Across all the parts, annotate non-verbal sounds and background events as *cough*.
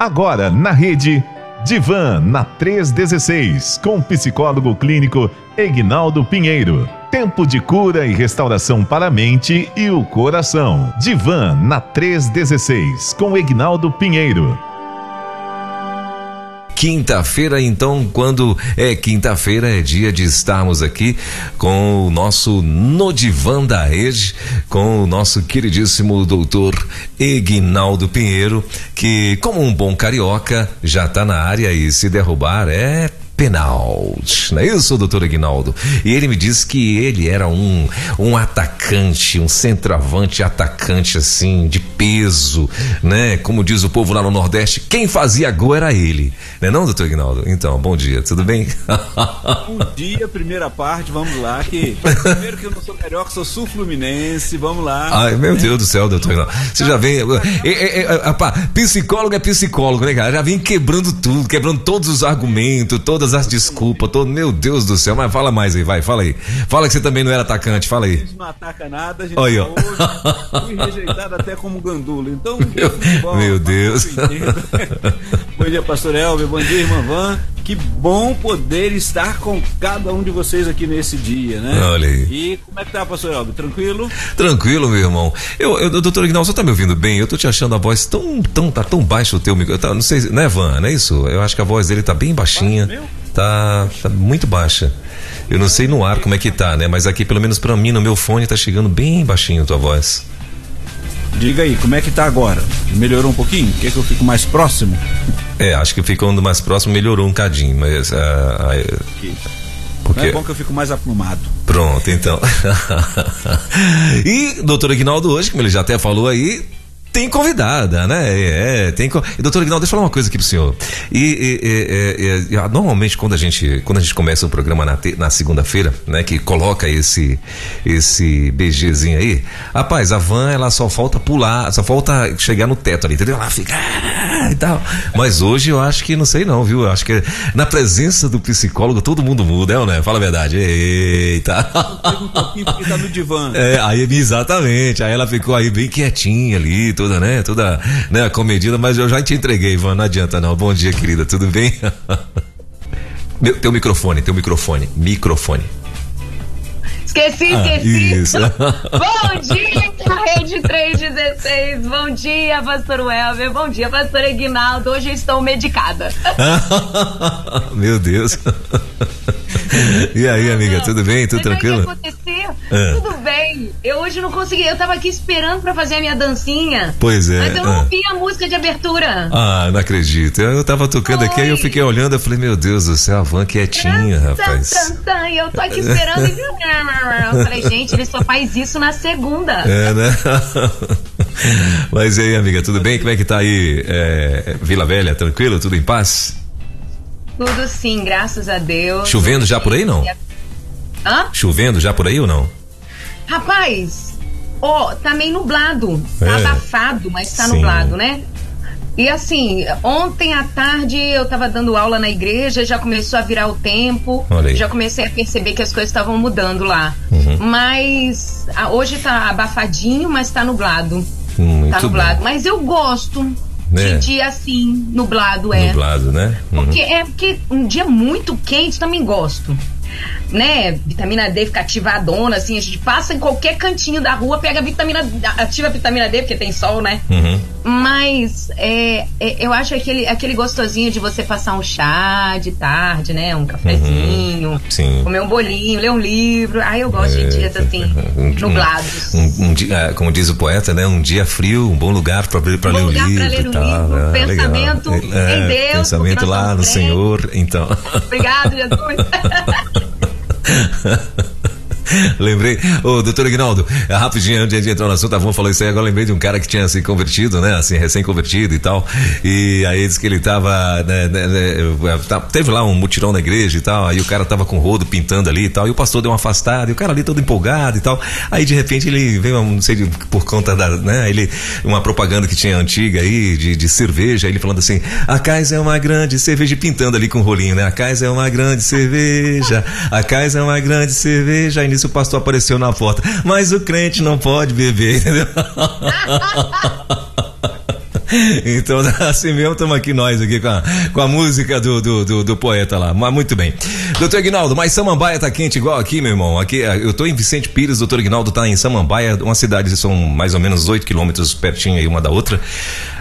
Agora na rede Divan na 316 com psicólogo clínico Egnaldo Pinheiro. Tempo de cura e restauração para a mente e o coração. Divan na 316 com Egnaldo Pinheiro. Quinta-feira, então, quando é quinta-feira, é dia de estarmos aqui com o nosso Nodivan da Rede, com o nosso queridíssimo doutor Egnaldo Pinheiro, que, como um bom carioca, já está na área e se derrubar é penalti, não é isso, doutor Aguinaldo? E ele me disse que ele era um, um atacante, um centroavante atacante assim, de peso, né? Como diz o povo lá no Nordeste, quem fazia gol era ele, não é não, doutor Aguinaldo? Então, bom dia, tudo bem? bom dia, primeira parte, vamos lá, que primeiro que eu não sou carioca, sou sul-fluminense, vamos lá. Ai, meu Deus do céu, doutor Aguinaldo, você já vem, é, é, é, psicólogo é psicólogo, né, cara? Já vem quebrando tudo, quebrando todos os argumentos, todas todas as desculpas, todo, meu Deus do céu, mas fala mais aí, vai, fala aí. Fala que você também não era atacante, fala aí. A gente não ataca nada, a gente Oi, hoje fui rejeitado até como gandula. Então, meu, *laughs* futebol, meu Deus. bom *laughs* dia, pastor Elber, bom dia, irmã Van. Que bom poder estar com cada um de vocês aqui nesse dia, né? Olha aí. E como é que tá, pastor Elber? Tranquilo? Tranquilo, meu irmão. Eu, eu doutor Ignal, você tá me ouvindo bem? Eu tô te achando a voz tão, tão, tá tão baixo o teu microfone. Tá, não sei, né, Van? Não é isso? Eu acho que a voz dele tá bem baixinha. Meu? Tá, tá muito baixa. Eu não sei no ar como é que tá, né? Mas aqui, pelo menos para mim, no meu fone, tá chegando bem baixinho a tua voz. Diga aí, como é que tá agora? Melhorou um pouquinho? Quer que eu fique mais próximo? É, acho que ficando mais próximo melhorou um cadinho, mas. Uh, uh, porque... Não é bom que eu fico mais aplumado. Pronto, então. *laughs* e doutor Aguinaldo hoje, como ele já até falou aí, tem convidada, né? É, é tem. Doutor Ignaldo, deixa eu falar uma coisa aqui pro senhor. E, e, e, e, normalmente quando a gente quando a gente começa o programa na, na segunda-feira, né, que coloca esse esse BGzinho aí, rapaz, a van ela só falta pular, só falta chegar no teto ali, entendeu? Ela fica ah", e tal. Mas hoje eu acho que não sei não, viu? Eu acho que na presença do psicólogo todo mundo muda, é ou não? Fala a verdade. Eita. Um pouquinho porque tá no divã. É, aí exatamente. Aí ela ficou aí bem quietinha ali toda, né? Toda, né, comedida, mas eu já te entreguei, Ivan, não adianta não. Bom dia, querida, tudo bem? *laughs* Meu, teu microfone, teu microfone, microfone. Esqueci, ah, esqueci. Isso. *laughs* Bom dia, Rede 316. Bom dia, pastor Welber. Bom dia, pastor Aguinaldo. Hoje estou medicada. *laughs* Meu Deus. E aí, amiga, tudo bem? Tudo tranquilo? O que aconteceu? É. Tudo bem. Eu hoje não consegui. Eu tava aqui esperando pra fazer a minha dancinha. Pois é. Mas eu não é. vi a música de abertura. Ah, não acredito. Eu tava tocando Oi. aqui, aí eu fiquei olhando, eu falei, meu Deus do céu, a van quietinha, rapaz. e eu tô aqui esperando. *laughs* eu falei, gente, ele só faz isso na segunda. É, né? *laughs* Mas e aí, amiga, tudo bem? Como é que tá aí? É, Vila Velha, tranquilo? Tudo em paz? Tudo sim, graças a Deus. Chovendo já por aí, não? Hã? Chovendo já por aí ou não? Rapaz, ó, oh, tá meio nublado. Tá é. abafado, mas tá sim. nublado, né? E assim, ontem à tarde eu tava dando aula na igreja, já começou a virar o tempo, já comecei a perceber que as coisas estavam mudando lá. Uhum. Mas a, hoje tá abafadinho, mas tá nublado. Muito tá nublado. Bom. Mas eu gosto? De dia assim, nublado, é. Nublado, né? Uhum. Porque é porque um dia muito quente também gosto né, vitamina D fica ativadona, assim, a gente passa em qualquer cantinho da rua, pega vitamina ativa a vitamina D, porque tem sol, né? Uhum. Mas é, é, eu acho aquele, aquele gostosinho de você passar um chá de tarde, né? Um cafezinho, uhum. comer um bolinho, ler um livro. Aí eu gosto é, de dias assim, *laughs* um, nublados. Um, um, dia, é, como diz o poeta, né? Um dia frio, um bom lugar para ler, pra um ler um livro. Ler um tal, livro é, pensamento em Deus. Pensamento lá no Senhor, então. Obrigado, Jesus. *laughs* 呵 *laughs* 呵 *laughs* lembrei, ô doutor Ignaldo, é rapidinho antes de entrar no assunto, a Avon falou isso aí, agora lembrei de um cara que tinha se convertido, né, assim, recém-convertido e tal, e aí disse que ele tava, né, né, né, tá, teve lá um mutirão na igreja e tal, aí o cara tava com rodo pintando ali e tal, e o pastor deu uma afastada, e o cara ali todo empolgado e tal, aí de repente ele veio, não sei, por conta da, né, ele, uma propaganda que tinha antiga aí, de, de cerveja, ele falando assim, a Kais é uma grande cerveja, pintando ali com o rolinho, né, a Kais é uma grande cerveja, a Kais é uma grande cerveja, aí nisso o pastor apareceu na porta. Mas o crente não pode beber, entendeu? *laughs* então, assim mesmo, estamos aqui nós aqui com a, com a música do, do, do, do, poeta lá. Mas muito bem. Doutor Ignaldo, mas Samambaia tá quente igual aqui, meu irmão. Aqui, eu tô em Vicente Pires, doutor Ignaldo tá em Samambaia, uma cidade, são mais ou menos 8 quilômetros pertinho aí uma da outra.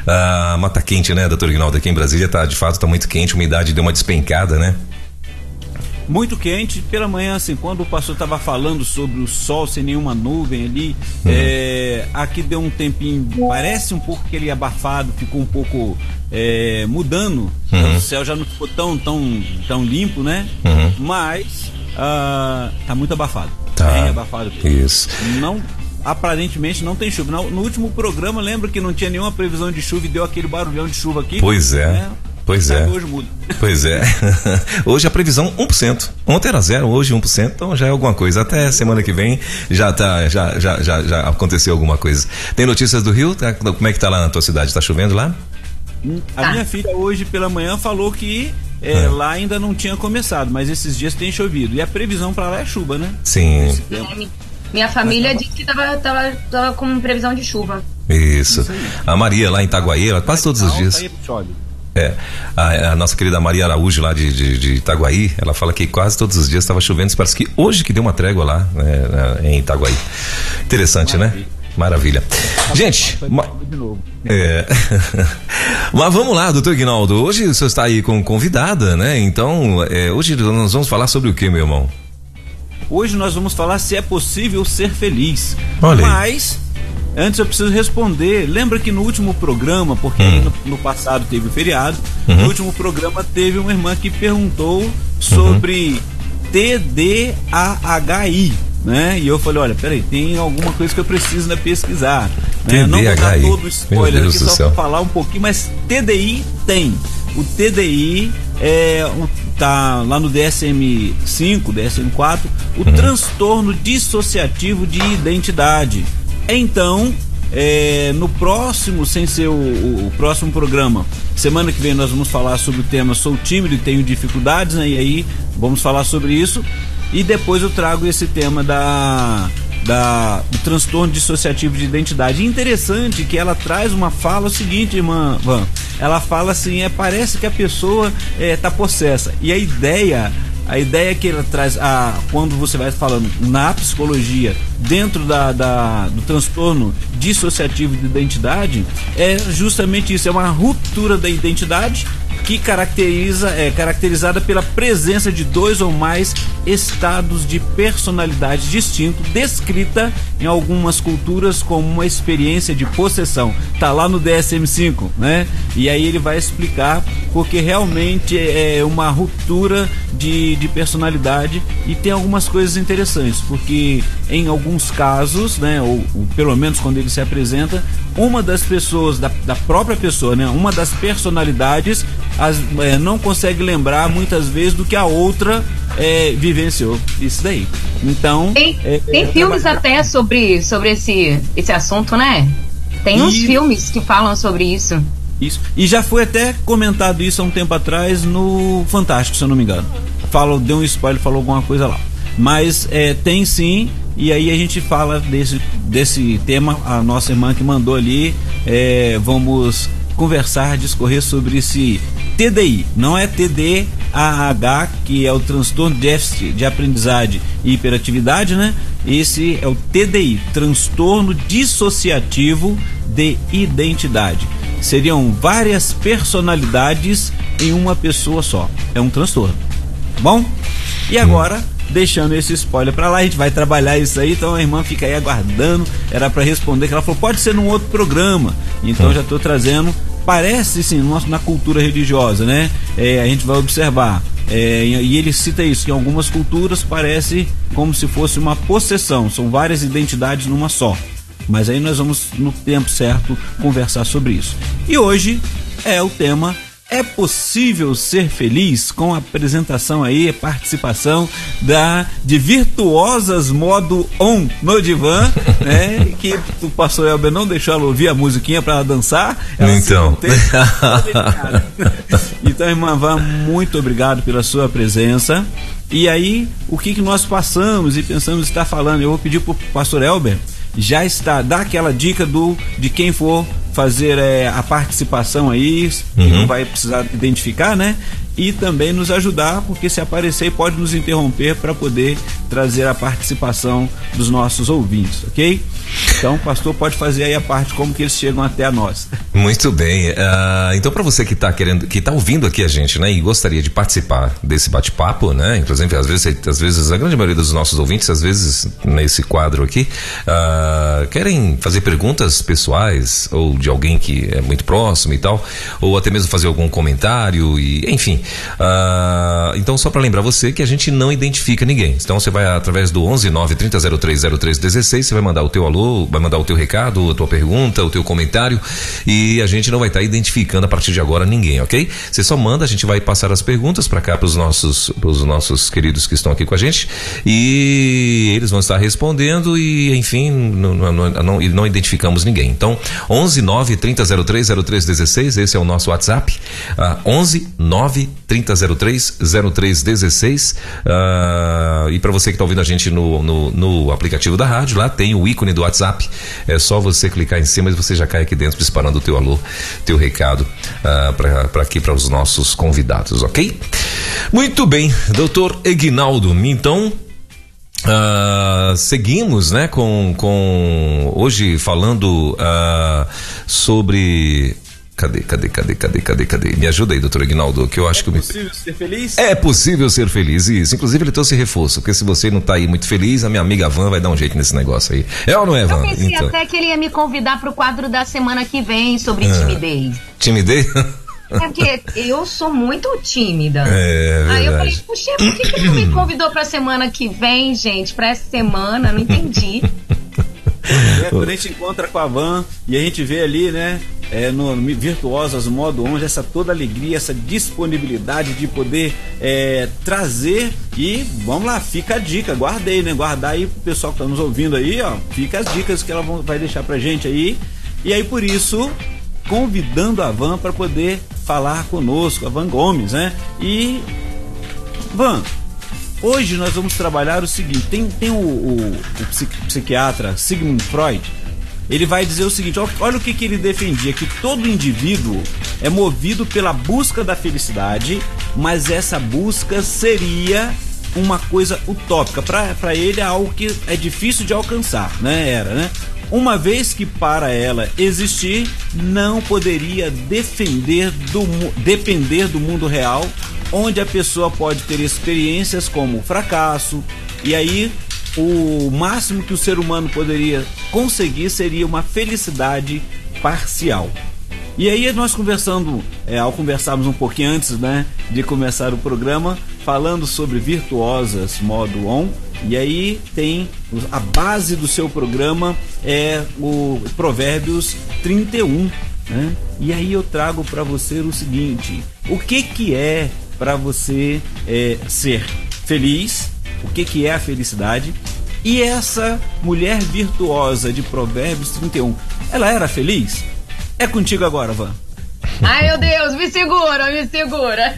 Ah, mas tá quente, né, doutor Ignaldo? Aqui em Brasília tá, de fato, tá muito quente, a umidade deu uma despencada, né? Muito quente. Pela manhã, assim, quando o pastor estava falando sobre o sol sem nenhuma nuvem ali, uhum. é, aqui deu um tempinho, parece um pouco aquele abafado, ficou um pouco é, mudando. Uhum. O céu já não ficou tão, tão, tão limpo, né? Uhum. Mas uh, tá muito abafado. Tá. Bem abafado. Isso. Não aparentemente não tem chuva. No, último programa, lembra que não tinha nenhuma previsão de chuva e deu aquele barulhão de chuva aqui? Pois é. Né? Pois é. Hoje muda. Pois é. *laughs* hoje a previsão 1%. Ontem era zero, hoje 1%, então já é alguma coisa. Até semana que vem já tá, já, já, já, já aconteceu alguma coisa. Tem notícias do Rio? Tá, como é que tá lá na tua cidade? Tá chovendo lá? A minha filha hoje pela manhã falou que é, ah. lá ainda não tinha começado, mas esses dias tem chovido. E a previsão para lá é chuva, né? Sim. Minha família disse que tava, tava, tava com previsão de chuva. Isso. Isso a Maria lá em Itaguaí, ela quase todos os dias. Chove. É, a, a, nossa querida Maria Araújo lá de, de, de, Itaguaí, ela fala que quase todos os dias estava chovendo, parece que hoje que deu uma trégua lá né, em Itaguaí. Interessante, né? Maravilha. né? Maravilha. Gente, ma é. *laughs* mas vamos lá, doutor Guinaldo. Hoje o senhor está aí com convidada, né? Então, é, hoje nós vamos falar sobre o que, meu irmão? Hoje nós vamos falar se é possível ser feliz. Olha Mas Antes eu preciso responder. Lembra que no último programa, porque hum. no, no, passado teve o feriado, uhum. no último programa teve uma irmã que perguntou sobre uhum. TDAHI. Né? E eu falei, olha, peraí, tem alguma coisa que eu preciso né, pesquisar. Né? Não vou dar todo o spoiler aqui, só para falar um pouquinho, mas TDI tem. O TDI é um, tá lá no DSM-5, DSM-4, o uhum. transtorno dissociativo de identidade. Então, é, no próximo, sem ser o, o, o, próximo programa, semana que vem nós vamos falar sobre o tema Sou tímido e tenho dificuldades, né? E aí vamos falar sobre isso. E depois eu trago esse tema da, da do transtorno dissociativo de identidade. interessante que ela traz uma fala o seguinte, irmã Van. Ela fala assim: é, parece que a pessoa está é, possessa. E a ideia a ideia que ela traz, a, quando você vai falando na psicologia, dentro da, da, do transtorno dissociativo de identidade, é justamente isso: é uma ruptura da identidade que caracteriza, é caracterizada pela presença de dois ou mais estados de personalidade distinto, descrita em algumas culturas como uma experiência de possessão. Tá lá no DSM-5, né? E aí ele vai explicar porque realmente é uma ruptura de, de personalidade e tem algumas coisas interessantes, porque em alguns casos, né, ou, ou pelo menos quando ele se apresenta, uma das pessoas, da, da própria pessoa, né, uma das personalidades as, é, não consegue lembrar muitas vezes do que a outra é, vivenciou. Isso daí. Então. Tem, é, tem é, filmes até sobre, sobre esse, esse assunto, né? Tem uns filmes que falam sobre isso. Isso. E já foi até comentado isso há um tempo atrás no Fantástico, se eu não me engano. Falou, deu um spoiler, falou alguma coisa lá. Mas é, tem sim, e aí a gente fala desse, desse tema, a nossa irmã que mandou ali. É, vamos conversar, discorrer sobre esse TDI. Não é TDAH, que é o transtorno de déficit de aprendizagem e hiperatividade, né? Esse é o TDI, transtorno dissociativo de identidade. Seriam várias personalidades em uma pessoa só. É um transtorno. Tá bom? E agora, deixando esse spoiler para lá, a gente vai trabalhar isso aí, então a irmã fica aí aguardando. Era para responder que ela falou: "Pode ser num outro programa". Então já estou trazendo parece sim na cultura religiosa, né? É, a gente vai observar. É, e ele cita isso, que em algumas culturas parece como se fosse uma possessão, são várias identidades numa só. Mas aí nós vamos, no tempo certo, conversar sobre isso. E hoje é o tema é possível ser feliz com a apresentação aí, a participação da de virtuosas modo on no divã, *laughs* né? Que o pastor Elber não deixou ela ouvir a musiquinha para ela dançar. Ela então. *laughs* então, irmã Van, muito obrigado pela sua presença. E aí, o que, que nós passamos e pensamos estar falando? Eu vou pedir para o pastor Elber já está, dá aquela dica do de quem for fazer é, a participação aí, uhum. não vai precisar identificar, né? E também nos ajudar, porque se aparecer pode nos interromper para poder trazer a participação dos nossos ouvintes, ok? Então, pastor pode fazer aí a parte como que eles chegam até nós. Muito bem. Uh, então, para você que está querendo, que está ouvindo aqui a gente, né, e gostaria de participar desse bate-papo, né, inclusive às vezes, às vezes a grande maioria dos nossos ouvintes, às vezes nesse quadro aqui, uh, querem fazer perguntas pessoais ou de alguém que é muito próximo e tal, ou até mesmo fazer algum comentário e, enfim. Uh, então, só para lembrar você que a gente não identifica ninguém. Então, você vai através do 11 9 30 03 03 16, você vai mandar o teu aluno vai mandar o teu recado, a tua pergunta, o teu comentário e a gente não vai estar tá identificando a partir de agora ninguém, ok? Você só manda, a gente vai passar as perguntas para cá para os nossos, nossos queridos que estão aqui com a gente e eles vão estar respondendo e enfim, não, não, não, não identificamos ninguém. Então, 11 9 30 03 03 16, esse é o nosso WhatsApp. Uh, 11 9 30 03 03 16. Uh, e para você que está ouvindo a gente no, no, no aplicativo da rádio, lá tem o ícone do WhatsApp. É só você clicar em cima e você já cai aqui dentro disparando o teu alô, teu recado uh, para aqui para os nossos convidados, ok? Muito bem, doutor Egnaldo. Então, Uh, seguimos, né, com, com hoje falando uh, sobre Cadê, cadê, cadê, cadê, cadê, cadê? Me ajuda aí, doutor Aguinaldo, que eu acho é que... É possível ser feliz? É possível ser feliz, isso. Inclusive ele trouxe reforço, porque se você não tá aí muito feliz, a minha amiga Van vai dar um jeito nesse negócio aí. É ou não é, Van? Eu pensei então... até que ele ia me convidar pro quadro da semana que vem sobre ah, timidez. Timidez? É porque eu sou muito tímida. É, Aí eu falei, puxa, por que, que não me convidou pra semana que vem, gente? Pra essa semana? Não entendi. *laughs* A gente encontra com a Van e a gente vê ali, né, é, no, no Virtuosas Modo 11, essa toda alegria, essa disponibilidade de poder é, trazer e vamos lá, fica a dica, guardei, né? Guardar aí pro pessoal que tá nos ouvindo aí, ó, fica as dicas que ela vai deixar pra gente aí. E aí por isso, convidando a Van para poder falar conosco, a Van Gomes, né? E Van, Hoje nós vamos trabalhar o seguinte: tem, tem o, o, o psiquiatra Sigmund Freud, ele vai dizer o seguinte: olha o que, que ele defendia, que todo indivíduo é movido pela busca da felicidade, mas essa busca seria uma coisa utópica. Para ele é algo que é difícil de alcançar, né? Era, né? Uma vez que para ela existir, não poderia defender do, depender do mundo real onde a pessoa pode ter experiências como fracasso, e aí o máximo que o ser humano poderia conseguir seria uma felicidade parcial. E aí nós conversando, é, ao conversarmos um pouquinho antes né, de começar o programa, falando sobre virtuosas modo on, e aí tem a base do seu programa é o Provérbios 31, né? E aí eu trago para você o seguinte: o que que é para você é, ser feliz, o que, que é a felicidade. E essa mulher virtuosa de Provérbios 31, ela era feliz? É contigo agora, Van. Ai, meu Deus, me segura, me segura.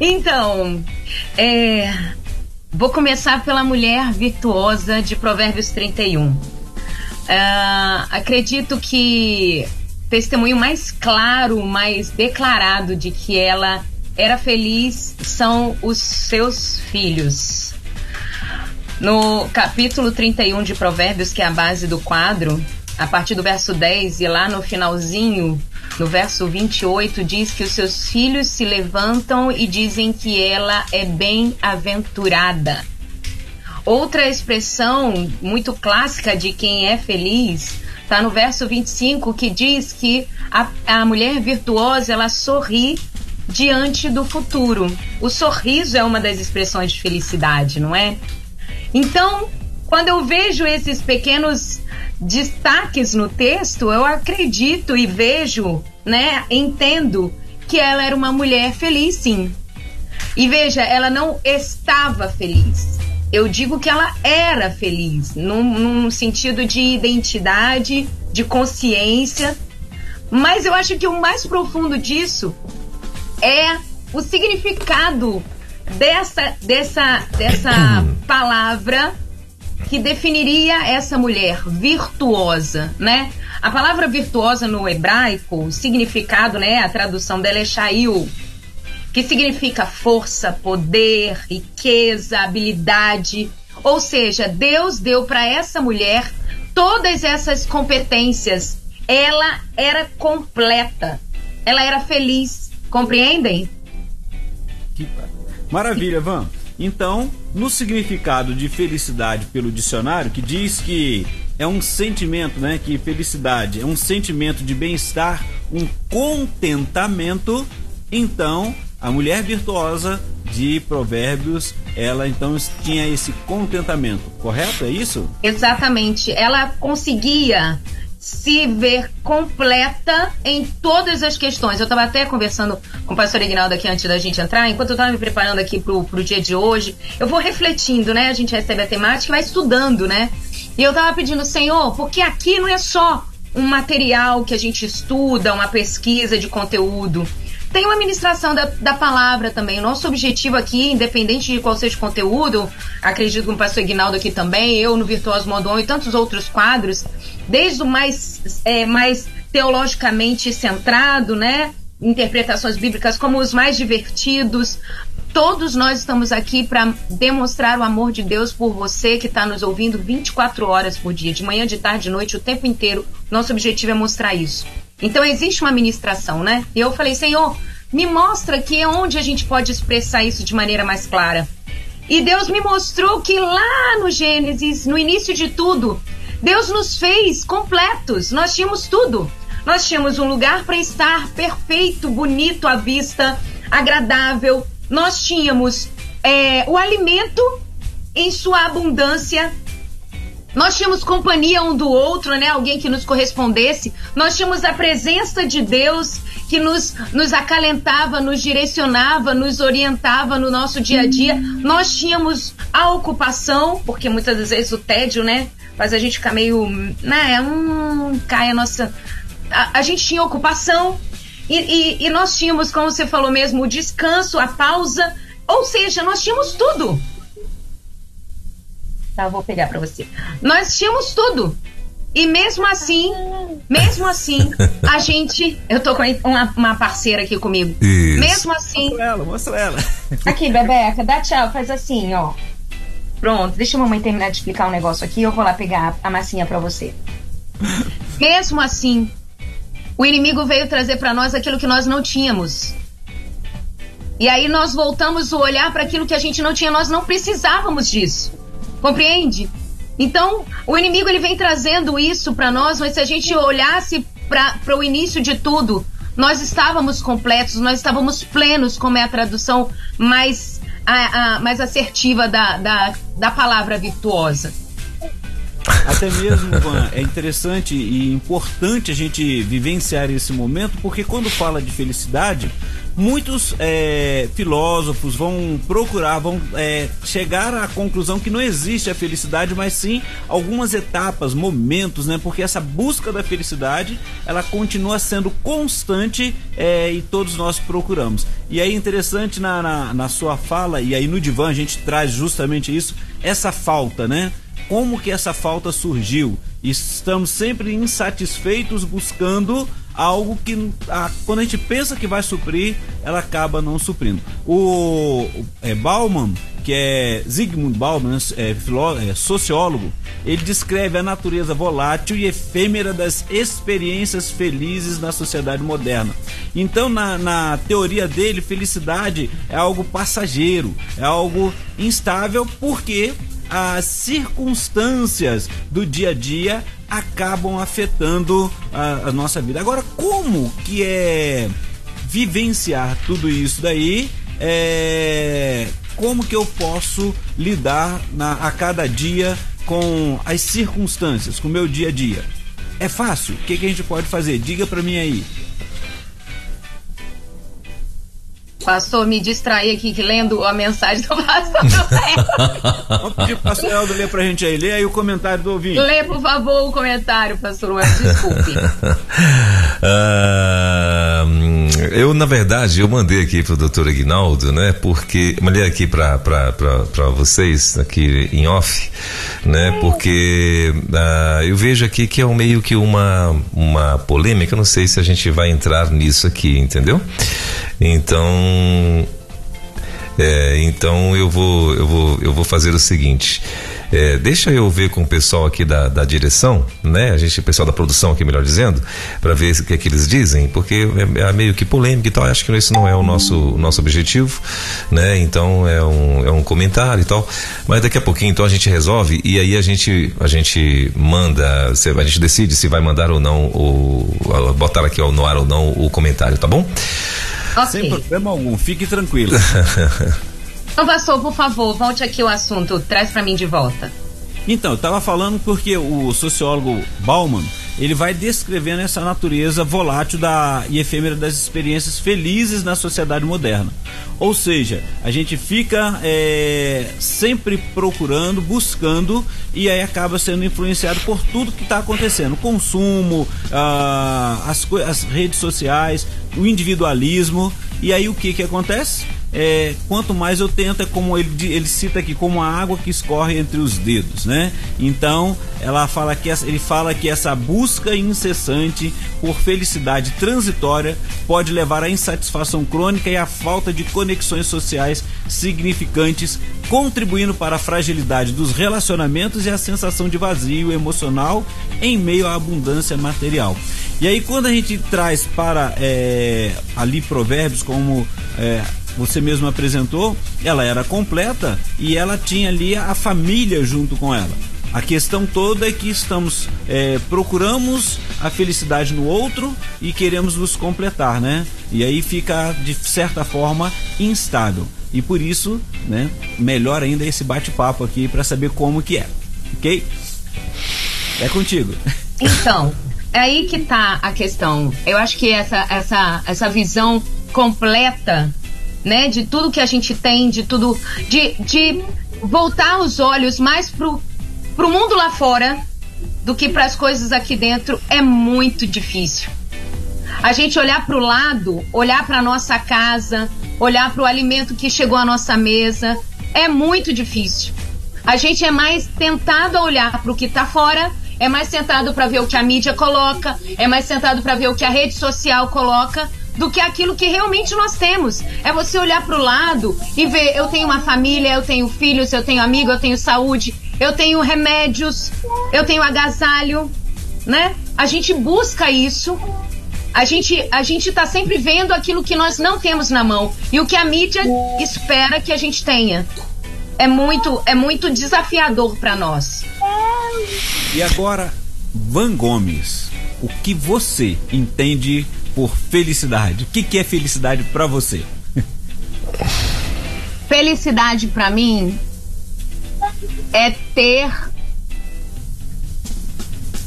Então, é, vou começar pela mulher virtuosa de Provérbios 31. Uh, é, acredito que testemunho mais claro, mais declarado de que ela era feliz são os seus filhos. No capítulo 31 de Provérbios, que é a base do quadro, a partir do verso 10 e lá no finalzinho, no verso 28, diz que os seus filhos se levantam e dizem que ela é bem-aventurada. Outra expressão muito clássica de quem é feliz Está no verso 25 que diz que a, a mulher virtuosa ela sorri diante do futuro. O sorriso é uma das expressões de felicidade, não é? Então, quando eu vejo esses pequenos destaques no texto, eu acredito e vejo, né, entendo que ela era uma mulher feliz, sim. E veja, ela não estava feliz. Eu digo que ela era feliz, num, num sentido de identidade, de consciência. Mas eu acho que o mais profundo disso é o significado dessa, dessa, dessa *clears throat* palavra que definiria essa mulher virtuosa, né? A palavra virtuosa no hebraico, o significado, né, a tradução dela é shail, que significa força, poder, riqueza, habilidade. Ou seja, Deus deu para essa mulher todas essas competências. Ela era completa. Ela era feliz. Compreendem? Maravilha, Van. Então, no significado de felicidade pelo dicionário, que diz que é um sentimento, né? Que felicidade é um sentimento de bem-estar, um contentamento. Então, a mulher virtuosa de Provérbios, ela então tinha esse contentamento, correto? É isso? Exatamente. Ela conseguia se ver completa em todas as questões. Eu estava até conversando com o pastor Ignaldo aqui antes da gente entrar, enquanto eu estava me preparando aqui pro, pro dia de hoje, eu vou refletindo, né? A gente recebe a temática e vai estudando, né? E eu estava pedindo, Senhor, porque aqui não é só um material que a gente estuda, uma pesquisa de conteúdo. Tem uma administração da, da palavra também. O nosso objetivo aqui, independente de qual seja o conteúdo, acredito que o pastor Ignaldo aqui também, eu no Virtuoso Modo e tantos outros quadros, desde o mais, é, mais teologicamente centrado, né? Interpretações bíblicas, como os mais divertidos, Todos nós estamos aqui para demonstrar o amor de Deus por você que está nos ouvindo 24 horas por dia, de manhã, de tarde, de noite, o tempo inteiro. Nosso objetivo é mostrar isso. Então existe uma ministração, né? E eu falei, Senhor, me mostra que é onde a gente pode expressar isso de maneira mais clara. E Deus me mostrou que lá no Gênesis, no início de tudo, Deus nos fez completos. Nós tínhamos tudo. Nós tínhamos um lugar para estar perfeito, bonito à vista, agradável. Nós tínhamos é, o alimento em sua abundância nós tínhamos companhia um do outro, né? Alguém que nos correspondesse. Nós tínhamos a presença de Deus que nos, nos acalentava, nos direcionava, nos orientava no nosso dia a dia. Nós tínhamos a ocupação, porque muitas vezes o tédio, né? Faz a gente ficar meio. né? Um, cai a nossa. A, a gente tinha ocupação. E, e, e nós tínhamos, como você falou mesmo, o descanso, a pausa. Ou seja, nós tínhamos tudo. Tá, eu vou pegar para você. Nós tínhamos tudo. E mesmo assim, mesmo assim, a *laughs* gente. Eu tô com uma, uma parceira aqui comigo. Isso. Mesmo assim. Mostra ela, mostra ela. Aqui, Bebeca, dá tchau, faz assim, ó. Pronto, deixa a mamãe terminar de explicar um negócio aqui. Eu vou lá pegar a massinha para você. Mesmo assim, o inimigo veio trazer para nós aquilo que nós não tínhamos. E aí nós voltamos o olhar para aquilo que a gente não tinha, nós não precisávamos disso. Compreende? Então, o inimigo ele vem trazendo isso para nós, mas se a gente olhasse para o início de tudo, nós estávamos completos, nós estávamos plenos, como é a tradução mais, a, a, mais assertiva da, da, da palavra virtuosa. Até mesmo, Van, é interessante e importante a gente vivenciar esse momento, porque quando fala de felicidade, muitos é, filósofos vão procurar, vão é, chegar à conclusão que não existe a felicidade, mas sim algumas etapas, momentos, né? Porque essa busca da felicidade ela continua sendo constante é, e todos nós procuramos. E aí interessante na, na, na sua fala, e aí no divã a gente traz justamente isso, essa falta, né? Como que essa falta surgiu? Estamos sempre insatisfeitos buscando algo que a, quando a gente pensa que vai suprir, ela acaba não suprindo. O é, Bauman, que é Zygmunt Bauman, é, filó, é, sociólogo, ele descreve a natureza volátil e efêmera das experiências felizes na sociedade moderna. Então, na, na teoria dele, felicidade é algo passageiro, é algo instável, porque as circunstâncias do dia a dia acabam afetando a, a, nossa vida. Agora, como que é vivenciar tudo isso daí? É, como que eu posso lidar na, a cada dia com as circunstâncias, com o meu dia a dia? É fácil? O que, que a gente pode fazer? Diga para mim aí. Pastor, me distraí aqui que lendo a mensagem do pastor *laughs* Vamos pedir o pastor Eldo ler pra gente aí. Lê aí o comentário do ouvinte. Lê, por favor, o comentário, pastor Desculpe. uh, *laughs* eu, na verdade, eu mandei aqui pro doutor Aguinaldo, né? Porque. Mandei aqui para vocês, aqui em off, né? Porque uh, eu vejo aqui que é um, meio que uma, uma polêmica, eu não sei se a gente vai entrar nisso aqui, entendeu? Então. É, então eu vou, eu vou, eu vou fazer o seguinte. É, deixa eu ver com o pessoal aqui da, da direção, né? A gente, o pessoal da produção aqui, melhor dizendo, para ver o que é que eles dizem, porque é, é, meio que polêmico e tal. Acho que esse não é o nosso, o nosso objetivo, né? Então é um, é um comentário e tal. Mas daqui a pouquinho, então a gente resolve e aí a gente, a gente manda, a gente decide se vai mandar ou não, ou botar aqui no ar ou não o comentário, tá bom? Okay. Sem problema algum, fique tranquilo. *laughs* *laughs* Então, pastor, por favor, volte aqui o assunto, traz para mim de volta. Então, eu estava falando porque o sociólogo Bauman ele vai descrevendo essa natureza volátil da, e efêmera das experiências felizes na sociedade moderna. Ou seja, a gente fica é, sempre procurando, buscando e aí acaba sendo influenciado por tudo que está acontecendo: consumo, ah, as, as redes sociais, o individualismo. E aí o que, que acontece? É, quanto mais eu tento, é como ele, ele cita aqui, como a água que escorre entre os dedos, né? Então, ela fala que essa, ele fala que essa busca incessante por felicidade transitória pode levar à insatisfação crônica e à falta de conexões sociais significantes, contribuindo para a fragilidade dos relacionamentos e a sensação de vazio emocional em meio à abundância material. E aí, quando a gente traz para é, ali provérbios como é, você mesmo apresentou, ela era completa e ela tinha ali a família junto com ela. A questão toda é que estamos é, procuramos a felicidade no outro e queremos nos completar, né? E aí fica de certa forma instável. E por isso, né? Melhor ainda esse bate-papo aqui para saber como que é, ok? É contigo. *laughs* Então, é aí que tá a questão. Eu acho que essa essa essa visão completa né? De tudo que a gente tem, de tudo. De, de voltar os olhos mais pro, pro mundo lá fora do que para as coisas aqui dentro é muito difícil. A gente olhar para o lado, olhar para nossa casa, olhar para o alimento que chegou à nossa mesa, é muito difícil. A gente é mais tentado a olhar para o que está fora, é mais tentado para ver o que a mídia coloca, é mais tentado para ver o que a rede social coloca, do que aquilo que realmente nós temos. É você olhar para o lado e ver: eu tenho uma família, eu tenho filhos, eu tenho amigo, eu tenho saúde, eu tenho remédios, eu tenho agasalho, né? A gente busca isso. A gente, a gente tá sempre vendo aquilo que nós não temos na mão e o que a mídia espera que a gente tenha. É muito, é muito desafiador para nós. E agora, Van Gomes, o que você entende por felicidade? O que, que é felicidade para você? Felicidade para mim é ter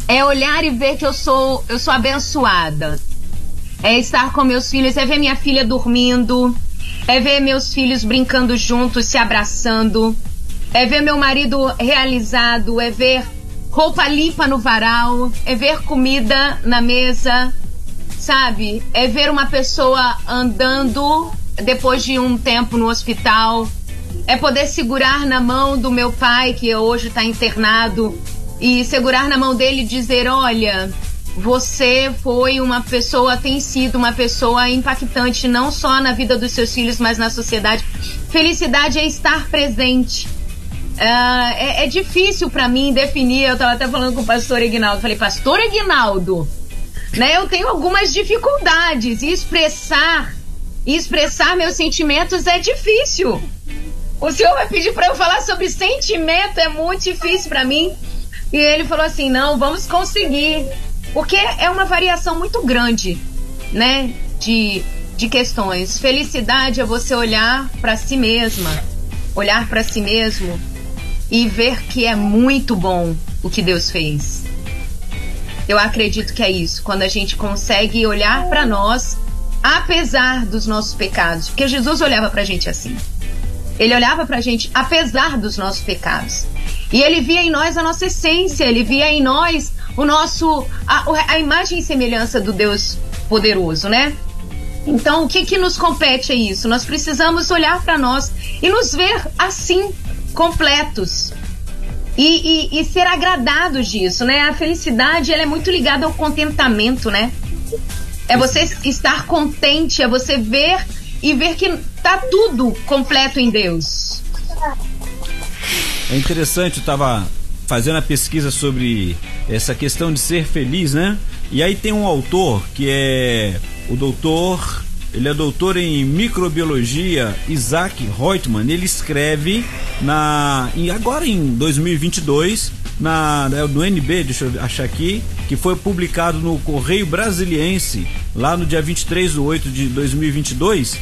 é olhar e ver que eu sou eu sou abençoada. É estar com meus filhos, é ver minha filha dormindo, é ver meus filhos brincando juntos, se abraçando, é ver meu marido realizado, é ver roupa limpa no varal, é ver comida na mesa, sabe? É ver uma pessoa andando depois de um tempo no hospital. É poder segurar na mão do meu pai, que hoje está internado, e segurar na mão dele e dizer: Olha, você foi uma pessoa, tem sido uma pessoa impactante, não só na vida dos seus filhos, mas na sociedade. Felicidade é estar presente. Uh, é, é, difícil para mim definir. Eu estava até falando com o pastor Ignaldo. Falei, pastor Ignaldo, né? Eu tenho algumas dificuldades e expressar e expressar meus sentimentos é difícil. O senhor vai pedir para eu falar sobre sentimento é muito difícil para mim. E ele falou assim: "Não, vamos conseguir". Porque é uma variação muito grande, né, de de questões. Felicidade é você olhar para si mesma, olhar para si mesmo e ver que é muito bom o que Deus fez. Eu acredito que é isso, quando a gente consegue olhar para nós, apesar dos nossos pecados, porque Jesus olhava para a gente assim. Ele olhava para a gente apesar dos nossos pecados. E ele via em nós a nossa essência, ele via em nós o nosso a, a imagem e semelhança do Deus poderoso, né? Então, o que, que nos compete é isso? Nós precisamos olhar para nós e nos ver assim, completos. E, e, e, ser agradados disso, né? A felicidade ela é muito ligada ao contentamento, né? É você estar contente, é você ver e ver que tá tudo completo em Deus. É interessante, eu tava fazendo a pesquisa sobre essa questão de ser feliz, né? E aí tem um autor que é o doutor, ele é doutor em microbiologia, Isaac Reutemann. Ele escreve na agora em 2022 na no NB, deixa eu achar aqui, que foi publicado no Correio Brasiliense lá no dia 23 de 8 de 2022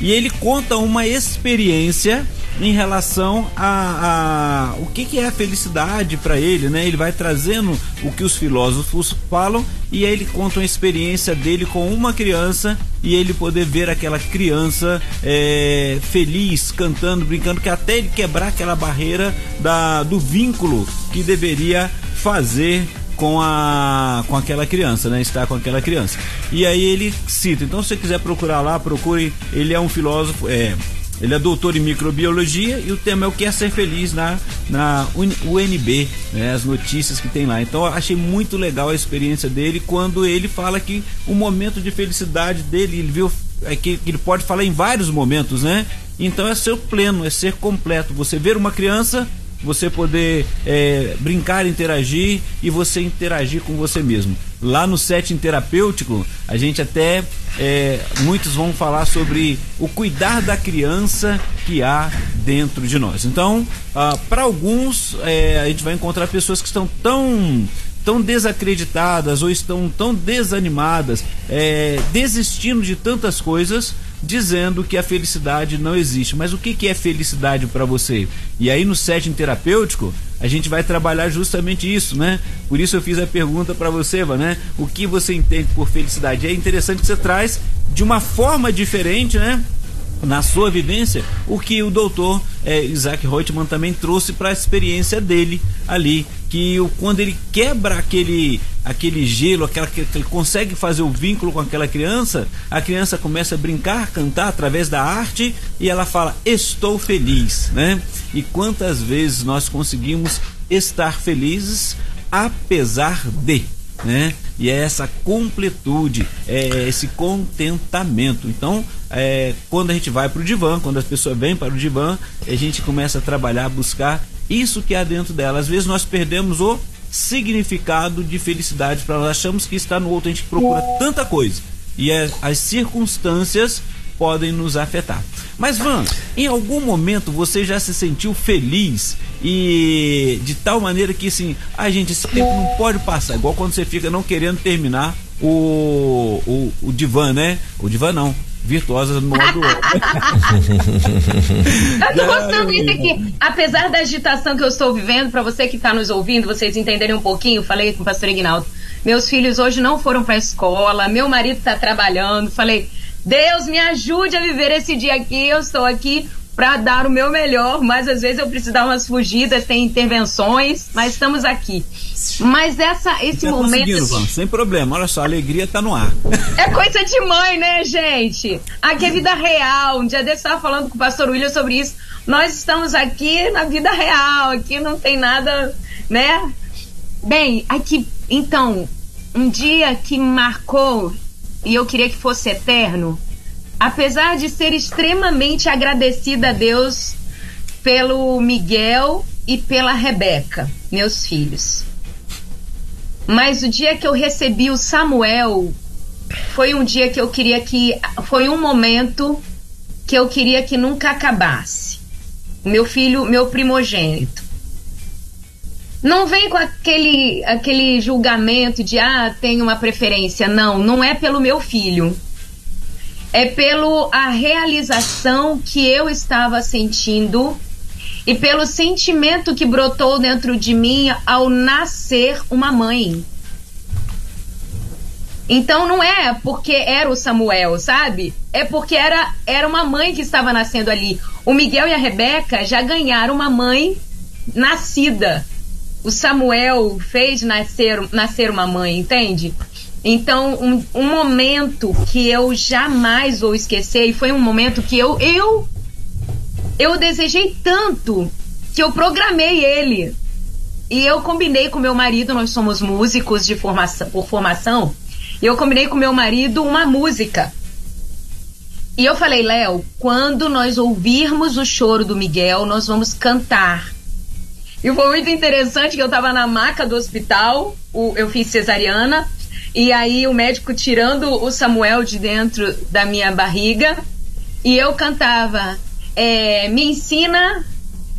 e ele conta uma experiência em relação a, a o que, que é a felicidade para ele, né? Ele vai trazendo o que os filósofos falam e aí ele conta uma experiência dele com uma criança e ele poder ver aquela criança é, feliz, cantando, brincando, que até ele quebrar aquela barreira da, do vínculo que deveria fazer com a com aquela criança, né? Estar com aquela criança. E aí ele cita. Então, se você quiser procurar lá, procure. Ele é um filósofo, é, ele é doutor em microbiologia e o tema é o que é ser feliz na, na UNB, né, as notícias que tem lá. Então achei muito legal a experiência dele quando ele fala que o momento de felicidade dele, ele viu é que ele pode falar em vários momentos, né? Então é ser pleno, é ser completo. Você ver uma criança você poder é, brincar, interagir e você interagir com você mesmo. Lá no setting terapêutico, a gente até é, muitos vão falar sobre o cuidar da criança que há dentro de nós. Então, ah, para alguns, é, a gente vai encontrar pessoas que estão tão tão desacreditadas ou estão tão desanimadas, é, desistindo de tantas coisas dizendo que a felicidade não existe. Mas o que, que é felicidade para você? E aí no setting terapêutico, a gente vai trabalhar justamente isso, né? Por isso eu fiz a pergunta para você, Eva, né? O que você entende por felicidade? É interessante que você traz de uma forma diferente, né? Na sua vivência, o que o doutor é, Isaac Reutemann também trouxe para a experiência dele ali, que o, quando ele quebra aquele aquele gelo, aquela que ele consegue fazer o vínculo com aquela criança, a criança começa a brincar, cantar através da arte e ela fala: "Estou feliz", né? E quantas vezes nós conseguimos estar felizes apesar de né? E é essa completude, é esse contentamento. Então, é, quando a gente vai para o divã, quando as pessoas vêm para o divã, a gente começa a trabalhar, buscar isso que há dentro dela. Às vezes nós perdemos o significado de felicidade para nós achamos que está no outro, a gente procura tanta coisa. E é, as circunstâncias podem nos afetar. Mas Van, em algum momento você já se sentiu feliz e de tal maneira que assim, a gente, esse tempo não pode passar, igual quando você fica não querendo terminar o, o, o divã, né? O divã não, virtuosas no modo. *laughs* eu tô gostando disso aqui. Apesar da agitação que eu estou vivendo, para você que está nos ouvindo, vocês entenderem um pouquinho, falei com o pastor Ignaldo. Meus filhos hoje não foram para a escola, meu marido está trabalhando. Falei, Deus me ajude a viver esse dia aqui. Eu estou aqui para dar o meu melhor, mas às vezes eu preciso dar umas fugidas, tem intervenções, mas estamos aqui. Mas essa, esse tá momento. sem problema, olha só, a alegria está no ar. É coisa de mãe, né, gente? Aqui é vida real. Um dia desse eu estava falando com o pastor William sobre isso. Nós estamos aqui na vida real, aqui não tem nada, né? Bem, aqui, então, um dia que marcou e eu queria que fosse eterno, apesar de ser extremamente agradecida a Deus pelo Miguel e pela Rebeca, meus filhos. Mas o dia que eu recebi o Samuel foi um dia que eu queria que. Foi um momento que eu queria que nunca acabasse. Meu filho, meu primogênito. Não vem com aquele, aquele julgamento de, ah, tem uma preferência. Não, não é pelo meu filho. É pelo a realização que eu estava sentindo e pelo sentimento que brotou dentro de mim ao nascer uma mãe. Então não é porque era o Samuel, sabe? É porque era, era uma mãe que estava nascendo ali. O Miguel e a Rebeca já ganharam uma mãe nascida o Samuel fez nascer, nascer uma mãe, entende? Então, um, um momento que eu jamais vou esquecer, e foi um momento que eu, eu, eu desejei tanto que eu programei ele. E eu combinei com meu marido, nós somos músicos de formação, por formação, e eu combinei com meu marido uma música. E eu falei, Léo, quando nós ouvirmos o choro do Miguel, nós vamos cantar. E foi muito interessante que eu estava na maca do hospital, o, eu fiz cesariana, e aí o médico tirando o Samuel de dentro da minha barriga, e eu cantava, é, me ensina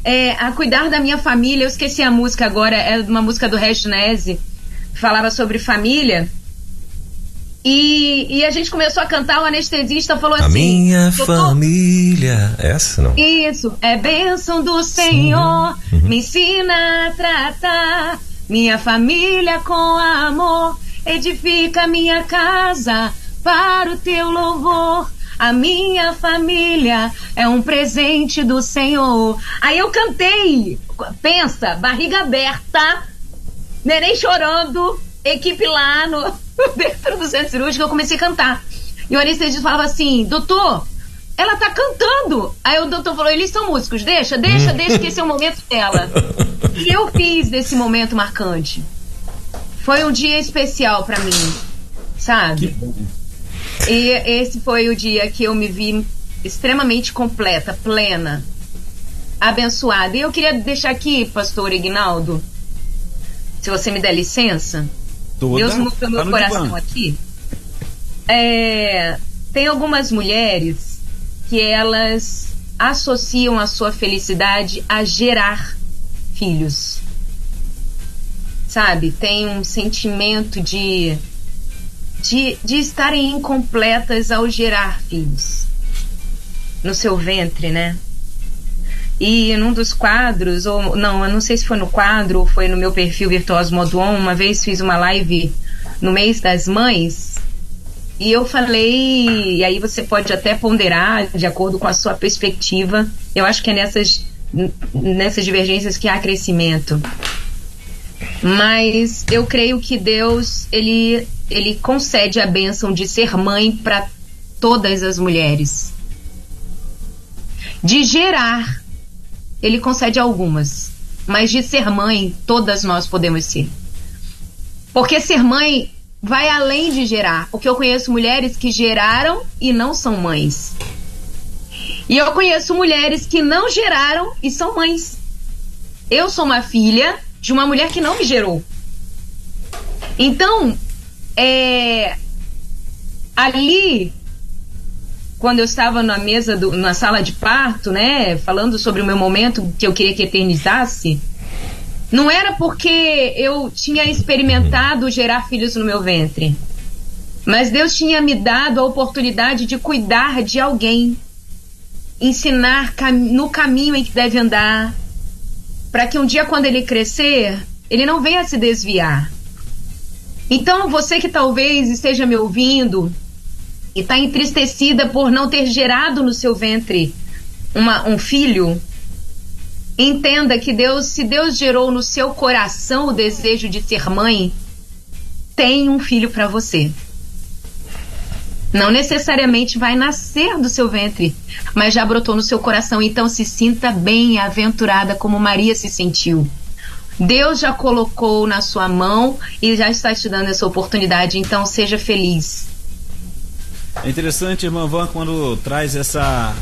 é, a cuidar da minha família. Eu esqueci a música agora, é uma música do Reginese, falava sobre família. E, e, a gente começou a cantar, o anestesista falou a assim: minha família. Essa não? Isso, é bênção do Senhor, uhum. me ensina a tratar minha família com amor, edifica minha casa para o teu louvor. A minha família é um presente do Senhor. Aí eu cantei, pensa, barriga aberta, neném chorando, equipe lá no, *laughs* dentro do centro cirúrgico, eu comecei a cantar. E o anestesista falava assim, doutor, ela tá cantando. Aí o doutor falou, eles são músicos, deixa, deixa, deixa que esse é o momento dela. *laughs* E eu fiz desse momento marcante. Foi um dia especial para mim, sabe? E esse foi o dia que eu me vi extremamente completa, plena, abençoada. E eu queria deixar aqui, pastor Ignaldo, se você me der licença. Toda, Deus mudou meu coração aqui. É, tem algumas mulheres que elas associam a sua felicidade a gerar filhos. Sabe? Tem um sentimento de de, de estarem incompletas ao gerar filhos no seu ventre, né? E num dos quadros, ou não, eu não sei se foi no quadro ou foi no meu perfil Virtuoso Modo On, uma vez fiz uma live no mês das mães e eu falei, e aí você pode até ponderar de acordo com a sua perspectiva. Eu acho que é nessas, nessas divergências que há crescimento. Mas eu creio que Deus, ele ele concede a bênção de ser mãe para todas as mulheres. De gerar, ele concede algumas, mas de ser mãe, todas nós podemos ser. Porque ser mãe vai além de gerar, porque eu conheço mulheres que geraram e não são mães. E eu conheço mulheres que não geraram e são mães. Eu sou uma filha de uma mulher que não me gerou. Então, é, ali, quando eu estava na mesa, do, na sala de parto, né, falando sobre o meu momento que eu queria que eternizasse, não era porque eu tinha experimentado gerar filhos no meu ventre, mas Deus tinha me dado a oportunidade de cuidar de alguém, ensinar no caminho em que deve andar, para que um dia, quando ele crescer, ele não venha se desviar. Então, você que talvez esteja me ouvindo e está entristecida por não ter gerado no seu ventre uma, um filho, entenda que Deus, se Deus gerou no seu coração o desejo de ser mãe, tem um filho para você. Não necessariamente vai nascer do seu ventre, mas já brotou no seu coração. Então se sinta bem aventurada como Maria se sentiu. Deus já colocou na sua mão e já está te dando essa oportunidade, então seja feliz. É interessante, irmã Van, quando traz essa,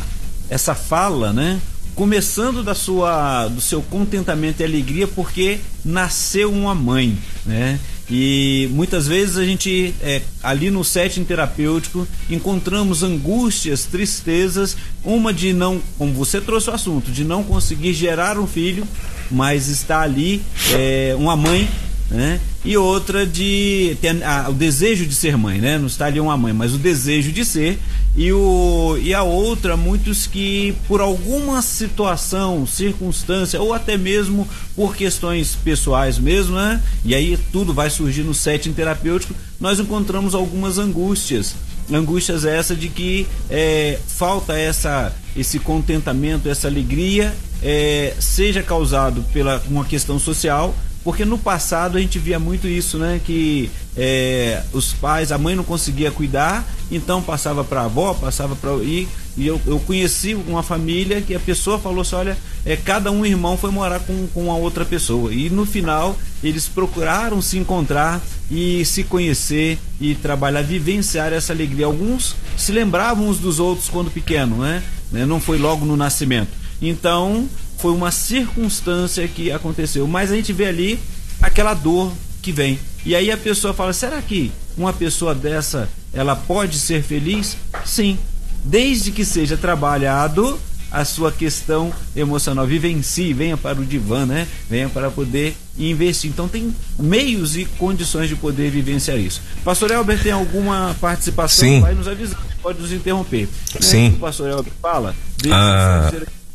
essa fala, né? Começando da sua, do seu contentamento e alegria, porque nasceu uma mãe, né? E muitas vezes a gente, é, ali no setting terapêutico, encontramos angústias, tristezas, uma de não, como você trouxe o assunto, de não conseguir gerar um filho, mas está ali é, uma mãe né? E outra de a, o desejo de ser mãe, né? Não está ali uma mãe, mas o desejo de ser. E, o, e a outra, muitos que por alguma situação, circunstância, ou até mesmo por questões pessoais mesmo, né? E aí tudo vai surgir no setting terapêutico, nós encontramos algumas angústias. Angústias essa de que é, falta essa, esse contentamento, essa alegria, é, seja causado pela uma questão social porque no passado a gente via muito isso, né? Que é, os pais, a mãe não conseguia cuidar, então passava para a avó, passava para e, e eu, eu conheci uma família que a pessoa falou assim, olha, é, cada um irmão foi morar com, com a outra pessoa e no final eles procuraram se encontrar e se conhecer e trabalhar, vivenciar essa alegria. Alguns se lembravam uns dos outros quando pequeno, né? né? Não foi logo no nascimento. Então foi uma circunstância que aconteceu, mas a gente vê ali aquela dor que vem. E aí a pessoa fala: será que uma pessoa dessa ela pode ser feliz? Sim, desde que seja trabalhado a sua questão emocional. Vivencie, venha para o divã, né? Venha para poder investir. Então tem meios e condições de poder vivenciar isso. Pastor Elber tem alguma participação? Sim. Vai nos avisar, pode nos interromper. Sim. O pastor Elber fala, ah.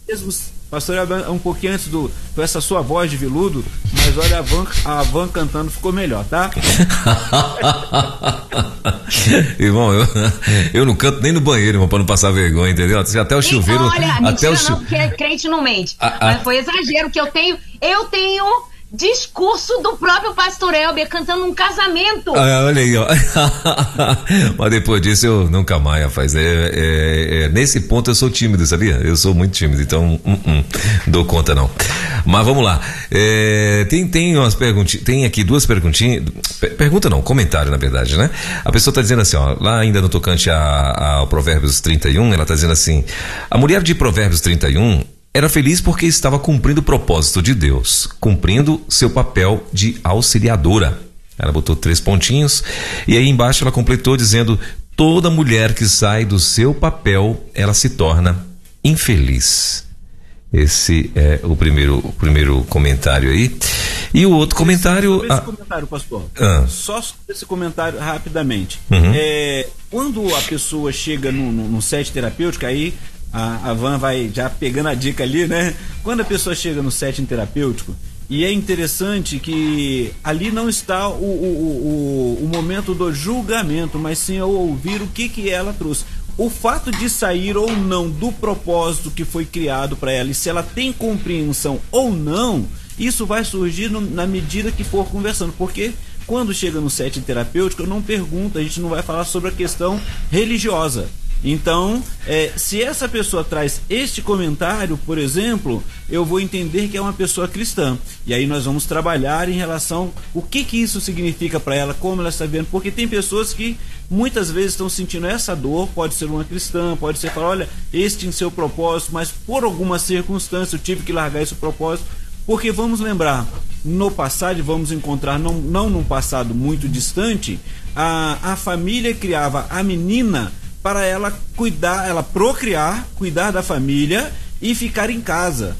mesmo Pastor um pouquinho antes do com essa sua voz de veludo, mas olha a van, a van cantando ficou melhor, tá? *laughs* irmão, eu, eu não canto nem no banheiro, irmão, pra não passar vergonha, entendeu? Até o chuveiro. Olha, até mentira o chu... não, porque crente não mente. Ah, ah. Mas foi exagero que eu tenho. Eu tenho discurso do próprio pastor Elber cantando um casamento. Ah, olha aí, ó. *laughs* Mas depois disso eu nunca mais, rapaz. É, é, é, nesse ponto eu sou tímido, sabia? Eu sou muito tímido, então hum, hum, dou conta não. Mas vamos lá. É, tem, tem umas perguntinhas, tem aqui duas perguntinhas. Pergunta não, comentário na verdade, né? A pessoa está dizendo assim, ó, lá ainda no tocante ao Provérbios 31, ela está dizendo assim: a mulher de Provérbios 31 era feliz porque estava cumprindo o propósito de Deus, cumprindo seu papel de auxiliadora. Ela botou três pontinhos e aí embaixo ela completou dizendo: toda mulher que sai do seu papel, ela se torna infeliz. Esse é o primeiro, o primeiro comentário aí. E o outro comentário. Esse, esse comentário, pastor. Ah. Só esse comentário rapidamente. Uhum. É, quando a pessoa chega no, no, no set terapêutico, aí a, a Van vai já pegando a dica ali, né? Quando a pessoa chega no setting terapêutico, e é interessante que ali não está o, o, o, o momento do julgamento, mas sim ao ouvir o que, que ela trouxe. O fato de sair ou não do propósito que foi criado para ela, e se ela tem compreensão ou não, isso vai surgir no, na medida que for conversando. Porque quando chega no setting terapêutico, eu não pergunto, a gente não vai falar sobre a questão religiosa então, é, se essa pessoa traz este comentário, por exemplo, eu vou entender que é uma pessoa cristã. E aí nós vamos trabalhar em relação o que que isso significa para ela, como ela está vendo, porque tem pessoas que muitas vezes estão sentindo essa dor, pode ser uma cristã, pode ser falar, olha, este em seu propósito, mas por alguma circunstância eu tive que largar esse propósito, porque vamos lembrar, no passado, vamos encontrar, não, não num passado muito distante, a, a família criava a menina para ela cuidar, ela procriar, cuidar da família e ficar em casa.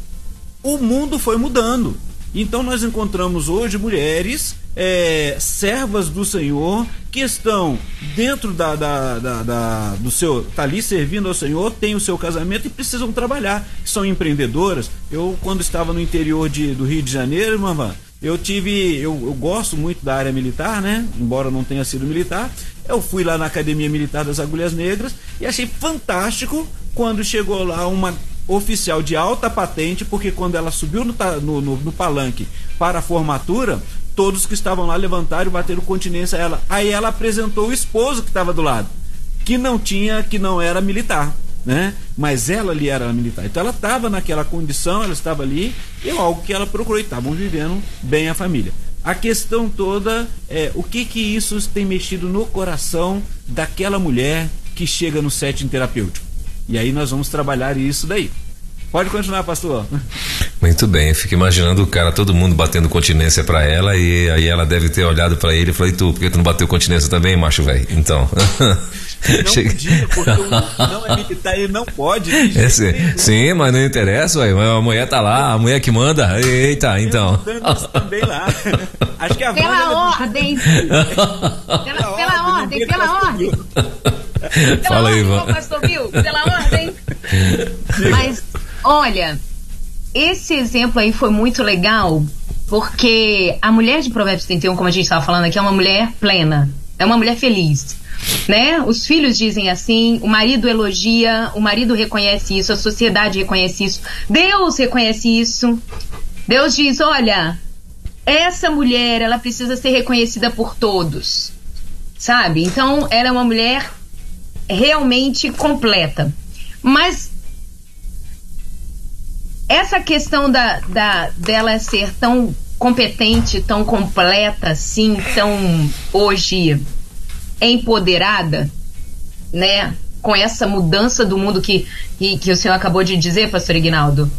O mundo foi mudando. Então nós encontramos hoje mulheres é, servas do Senhor que estão dentro da, da, da, da, do seu tá ali servindo ao Senhor tem o seu casamento e precisam trabalhar são empreendedoras eu quando estava no interior de, do Rio de Janeiro irmã eu tive eu, eu gosto muito da área militar né embora não tenha sido militar eu fui lá na Academia Militar das Agulhas Negras e achei fantástico quando chegou lá uma oficial de alta patente, porque quando ela subiu no, no, no, no palanque para a formatura, todos que estavam lá levantaram e bateram continência a ela. Aí ela apresentou o esposo que estava do lado, que não tinha, que não era militar. Né? Mas ela ali era militar. Então ela estava naquela condição, ela estava ali, e é algo que ela procurou, e estavam vivendo bem a família. A questão toda é o que que isso tem mexido no coração daquela mulher que chega no setting terapêutico. E aí nós vamos trabalhar isso daí. Pode continuar, pastor. Muito bem, eu fico imaginando o cara, todo mundo batendo continência para ela e aí ela deve ter olhado para ele e falou: e tu, por que tu não bateu continência também, macho velho? Então. Não *laughs* Chega... podia, porque não é militar, ele não pode. É, sim, mas não interessa, ué, a mulher tá lá, a mulher que manda. Eita, então. também lá. *laughs* Acho que a Pela ordem. pela, pela ordem, pela ordem. Fala aí, Ivan. Pela ordem. Mas, olha, esse exemplo aí foi muito legal, porque a mulher de Provérbios 31, como a gente estava falando aqui, é uma mulher plena, é uma mulher feliz né? Os filhos dizem assim, o marido elogia, o marido reconhece isso, a sociedade reconhece isso, Deus reconhece isso. Deus diz: olha, essa mulher, ela precisa ser reconhecida por todos, sabe? Então, ela é uma mulher realmente completa. Mas essa questão da, da dela ser tão competente, tão completa, assim, tão hoje empoderada, né? Com essa mudança do mundo que, que, que o senhor acabou de dizer, pastor Ignaldo.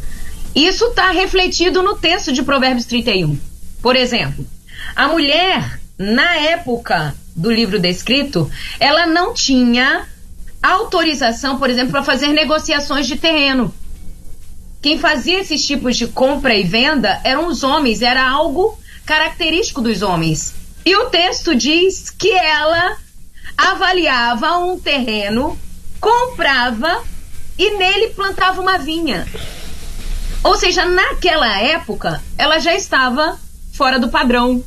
Isso está refletido no texto de Provérbios 31. Por exemplo, a mulher, na época do livro descrito, ela não tinha autorização, por exemplo, para fazer negociações de terreno. Quem fazia esses tipos de compra e venda eram os homens, era algo característico dos homens. E o texto diz que ela avaliava um terreno, comprava e nele plantava uma vinha. Ou seja, naquela época, ela já estava fora do padrão.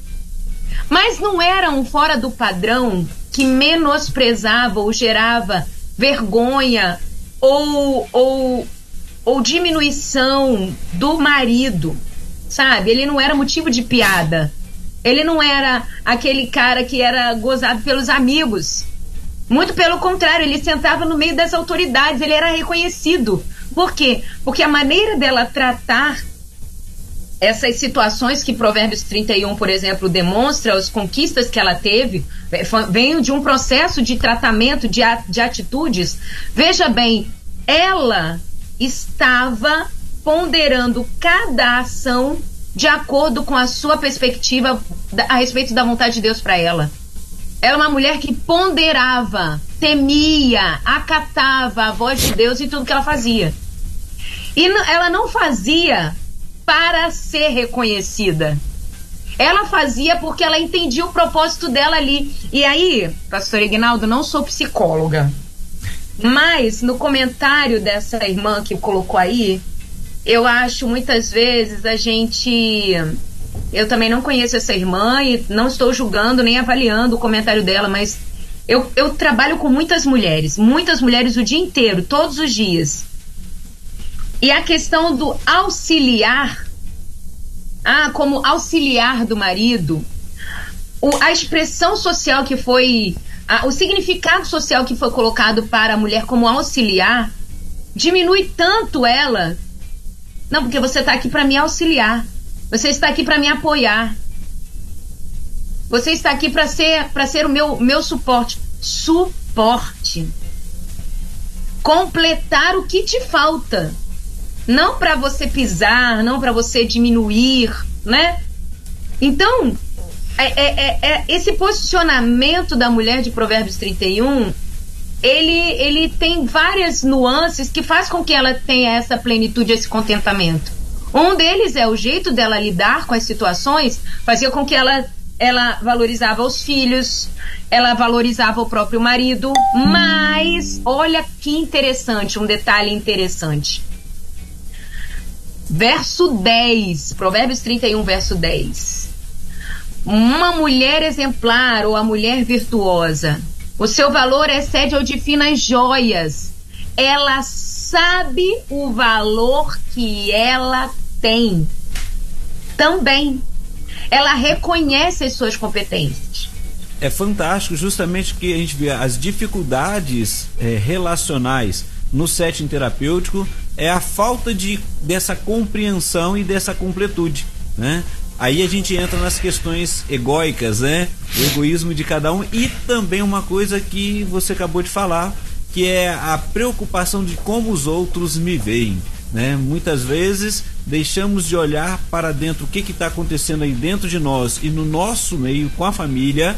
Mas não era um fora do padrão que menosprezava ou gerava vergonha ou, ou, ou diminuição do marido, sabe? Ele não era motivo de piada. Ele não era aquele cara que era gozado pelos amigos. Muito pelo contrário, ele sentava no meio das autoridades, ele era reconhecido. Por quê? Porque a maneira dela tratar essas situações que Provérbios 31, por exemplo, demonstra, as conquistas que ela teve, é, vêm de um processo de tratamento, de, de atitudes. Veja bem, ela estava ponderando cada ação de acordo com a sua perspectiva a respeito da vontade de Deus para ela. Ela é uma mulher que ponderava, temia, acatava a voz de Deus em tudo que ela fazia. E ela não fazia para ser reconhecida. Ela fazia porque ela entendia o propósito dela ali. E aí, pastor Ignaldo, não sou psicóloga. Mas no comentário dessa irmã que colocou aí, eu acho muitas vezes a gente. Eu também não conheço essa irmã e não estou julgando nem avaliando o comentário dela, mas eu, eu trabalho com muitas mulheres, muitas mulheres o dia inteiro, todos os dias. E a questão do auxiliar, ah, como auxiliar do marido, o, a expressão social que foi, a, o significado social que foi colocado para a mulher como auxiliar, diminui tanto ela. Não, porque você está aqui para me auxiliar. Você está aqui para me apoiar. Você está aqui para ser para ser o meu meu suporte, suporte. Completar o que te falta não para você pisar, não para você diminuir, né? Então, é, é, é, é, esse posicionamento da mulher de Provérbios 31, ele, ele tem várias nuances que faz com que ela tenha essa plenitude, esse contentamento. Um deles é o jeito dela lidar com as situações, fazia com que ela, ela valorizava os filhos, ela valorizava o próprio marido, mas olha que interessante, um detalhe interessante verso 10, Provérbios 31, verso 10. Uma mulher exemplar ou a mulher virtuosa, o seu valor excede ao de finas joias. Ela sabe o valor que ela tem. Também. Ela reconhece as suas competências. É fantástico justamente que a gente vê as dificuldades é, relacionais no setting terapêutico é a falta de, dessa compreensão e dessa completude, né? Aí a gente entra nas questões egóicas, né? O egoísmo de cada um e também uma coisa que você acabou de falar, que é a preocupação de como os outros me veem. Né? Muitas vezes deixamos de olhar para dentro o que está acontecendo aí dentro de nós e no nosso meio com a família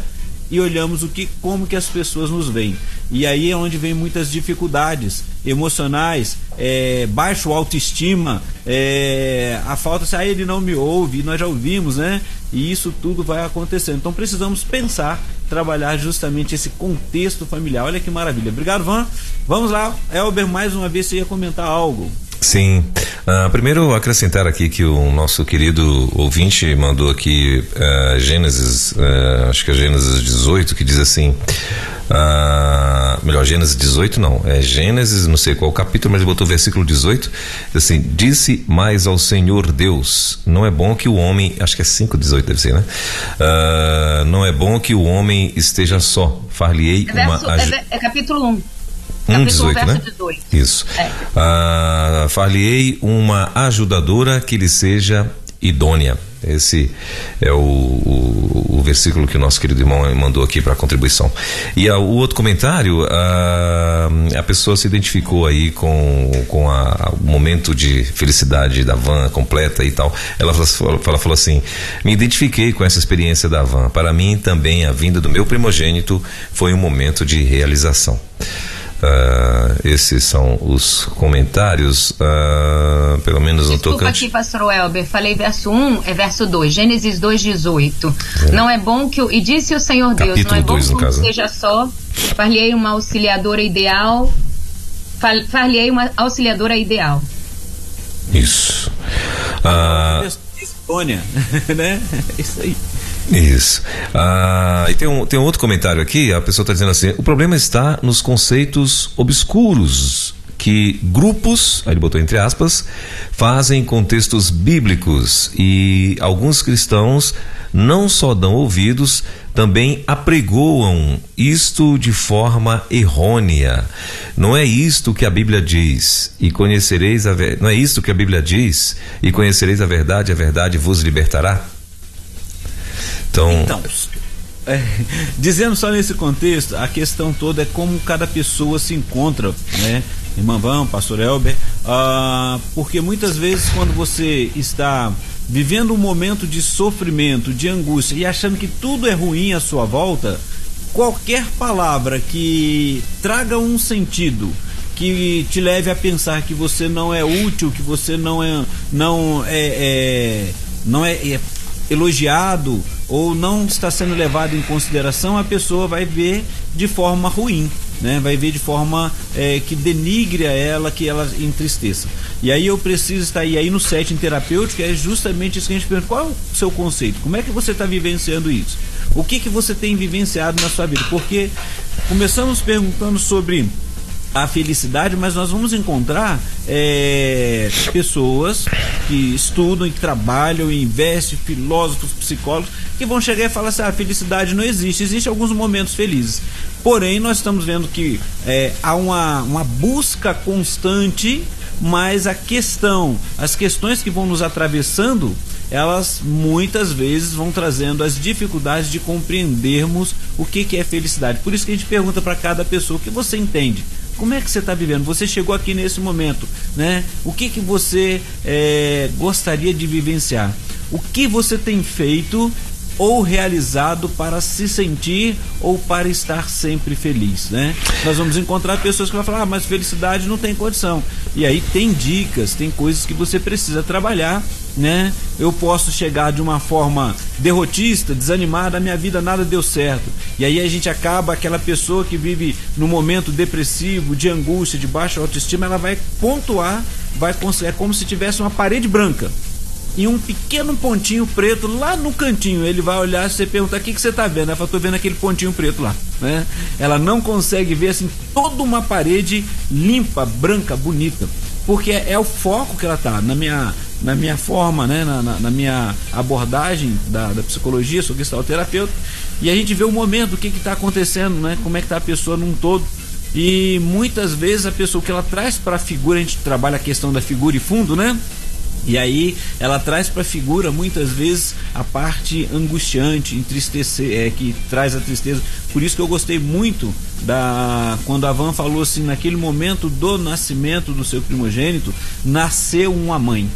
e olhamos o que como que as pessoas nos veem. E aí é onde vem muitas dificuldades emocionais, é, baixo autoestima, é, a falta se ah, ele não me ouve, nós já ouvimos, né? E isso tudo vai acontecendo. Então precisamos pensar, trabalhar justamente esse contexto familiar. Olha que maravilha. Obrigado, Van. Vamos lá, Elber, mais uma vez você ia comentar algo. Sim. Uh, primeiro, acrescentar aqui que o nosso querido ouvinte mandou aqui uh, Gênesis, uh, acho que é Gênesis 18, que diz assim: uma, melhor, Gênesis 18 não, é Gênesis, não sei qual capítulo, mas ele botou versículo 18, assim, disse mais ao Senhor Deus, não é bom que o homem, acho que é 5, 18 deve ser, né? Uh, não é bom que o homem esteja só, far-lhe-ei é uma... É, é capítulo 1. 1, 18, né? 18. Isso. É. Uh, far-lhe-ei uma ajudadora que lhe seja idônea. Esse é o, o, o, versículo que o nosso querido irmão mandou aqui para contribuição. E a, o outro comentário, a, a pessoa se identificou aí com, com a, o momento de felicidade da van completa e tal. Ela, ela falou assim: me identifiquei com essa experiência da van. Para mim também a vinda do meu primogênito foi um momento de realização. Uh, esses são os comentários, uh, pelo menos no tocante. aqui, pastor Elber, falei verso 1, é verso 2, Gênesis 2, 18. É. Não é bom que o, e disse o Senhor Capítulo Deus, não é bom 2, que caso. seja só, far-lhe uma auxiliadora ideal, far-lhe uma auxiliadora ideal. Isso. Ah, Estônia, *laughs* né? Isso aí. Isso. Ah, e tem um, tem um outro comentário aqui, a pessoa está dizendo assim: o problema está nos conceitos obscuros que grupos, aí ele botou entre aspas, fazem com textos bíblicos e alguns cristãos não só dão ouvidos, também apregoam isto de forma errônea. Não é isto que a Bíblia diz, e conhecereis a não é isto que a Bíblia diz, e conhecereis a verdade, a verdade vos libertará. Então, então é, *laughs* dizendo só nesse contexto, a questão toda é como cada pessoa se encontra, né? Irmã Vão, Pastor Elber, ah, porque muitas vezes quando você está vivendo um momento de sofrimento, de angústia e achando que tudo é ruim à sua volta, qualquer palavra que traga um sentido, que te leve a pensar que você não é útil, que você não é não é, é não é, é elogiado ou não está sendo levado em consideração, a pessoa vai ver de forma ruim. Né, vai ver de forma é, que denigre a ela, que ela entristeça. E aí eu preciso estar aí, aí no setting terapêutico, é justamente isso que a gente pergunta: qual é o seu conceito? Como é que você está vivenciando isso? O que, que você tem vivenciado na sua vida? Porque começamos perguntando sobre a felicidade, mas nós vamos encontrar é, pessoas que estudam e trabalham e investem, filósofos, psicólogos, que vão chegar e falar assim: ah, a felicidade não existe, existem alguns momentos felizes. Porém, nós estamos vendo que é, há uma, uma busca constante, mas a questão, as questões que vão nos atravessando, elas muitas vezes vão trazendo as dificuldades de compreendermos o que, que é felicidade. Por isso que a gente pergunta para cada pessoa o que você entende como é que você está vivendo? Você chegou aqui nesse momento, né? O que que você é, gostaria de vivenciar? O que você tem feito ou realizado para se sentir ou para estar sempre feliz, né? Nós vamos encontrar pessoas que vão falar, ah, mas felicidade não tem condição. E aí tem dicas, tem coisas que você precisa trabalhar, né? Eu posso chegar de uma forma derrotista, desanimada, a minha vida nada deu certo. E aí a gente acaba aquela pessoa que vive no momento depressivo, de angústia, de baixa autoestima, ela vai pontuar, vai é como se tivesse uma parede branca e um pequeno pontinho preto lá no cantinho. Ele vai olhar você pergunta: o que, que você está vendo? Ela fala: estou vendo aquele pontinho preto lá. Né? Ela não consegue ver assim toda uma parede limpa, branca, bonita. Porque é, é o foco que ela está. Na minha, na minha forma, né? na, na, na minha abordagem da, da psicologia, sou terapeuta, e a gente vê o momento, o que está acontecendo, né? como é que está a pessoa num todo. E muitas vezes a pessoa que ela traz para a figura, a gente trabalha a questão da figura e fundo, né? E aí ela traz para a figura muitas vezes a parte angustiante, entristecer, é, que traz a tristeza. Por isso que eu gostei muito da quando a Van falou assim, naquele momento do nascimento do seu primogênito, nasceu uma mãe.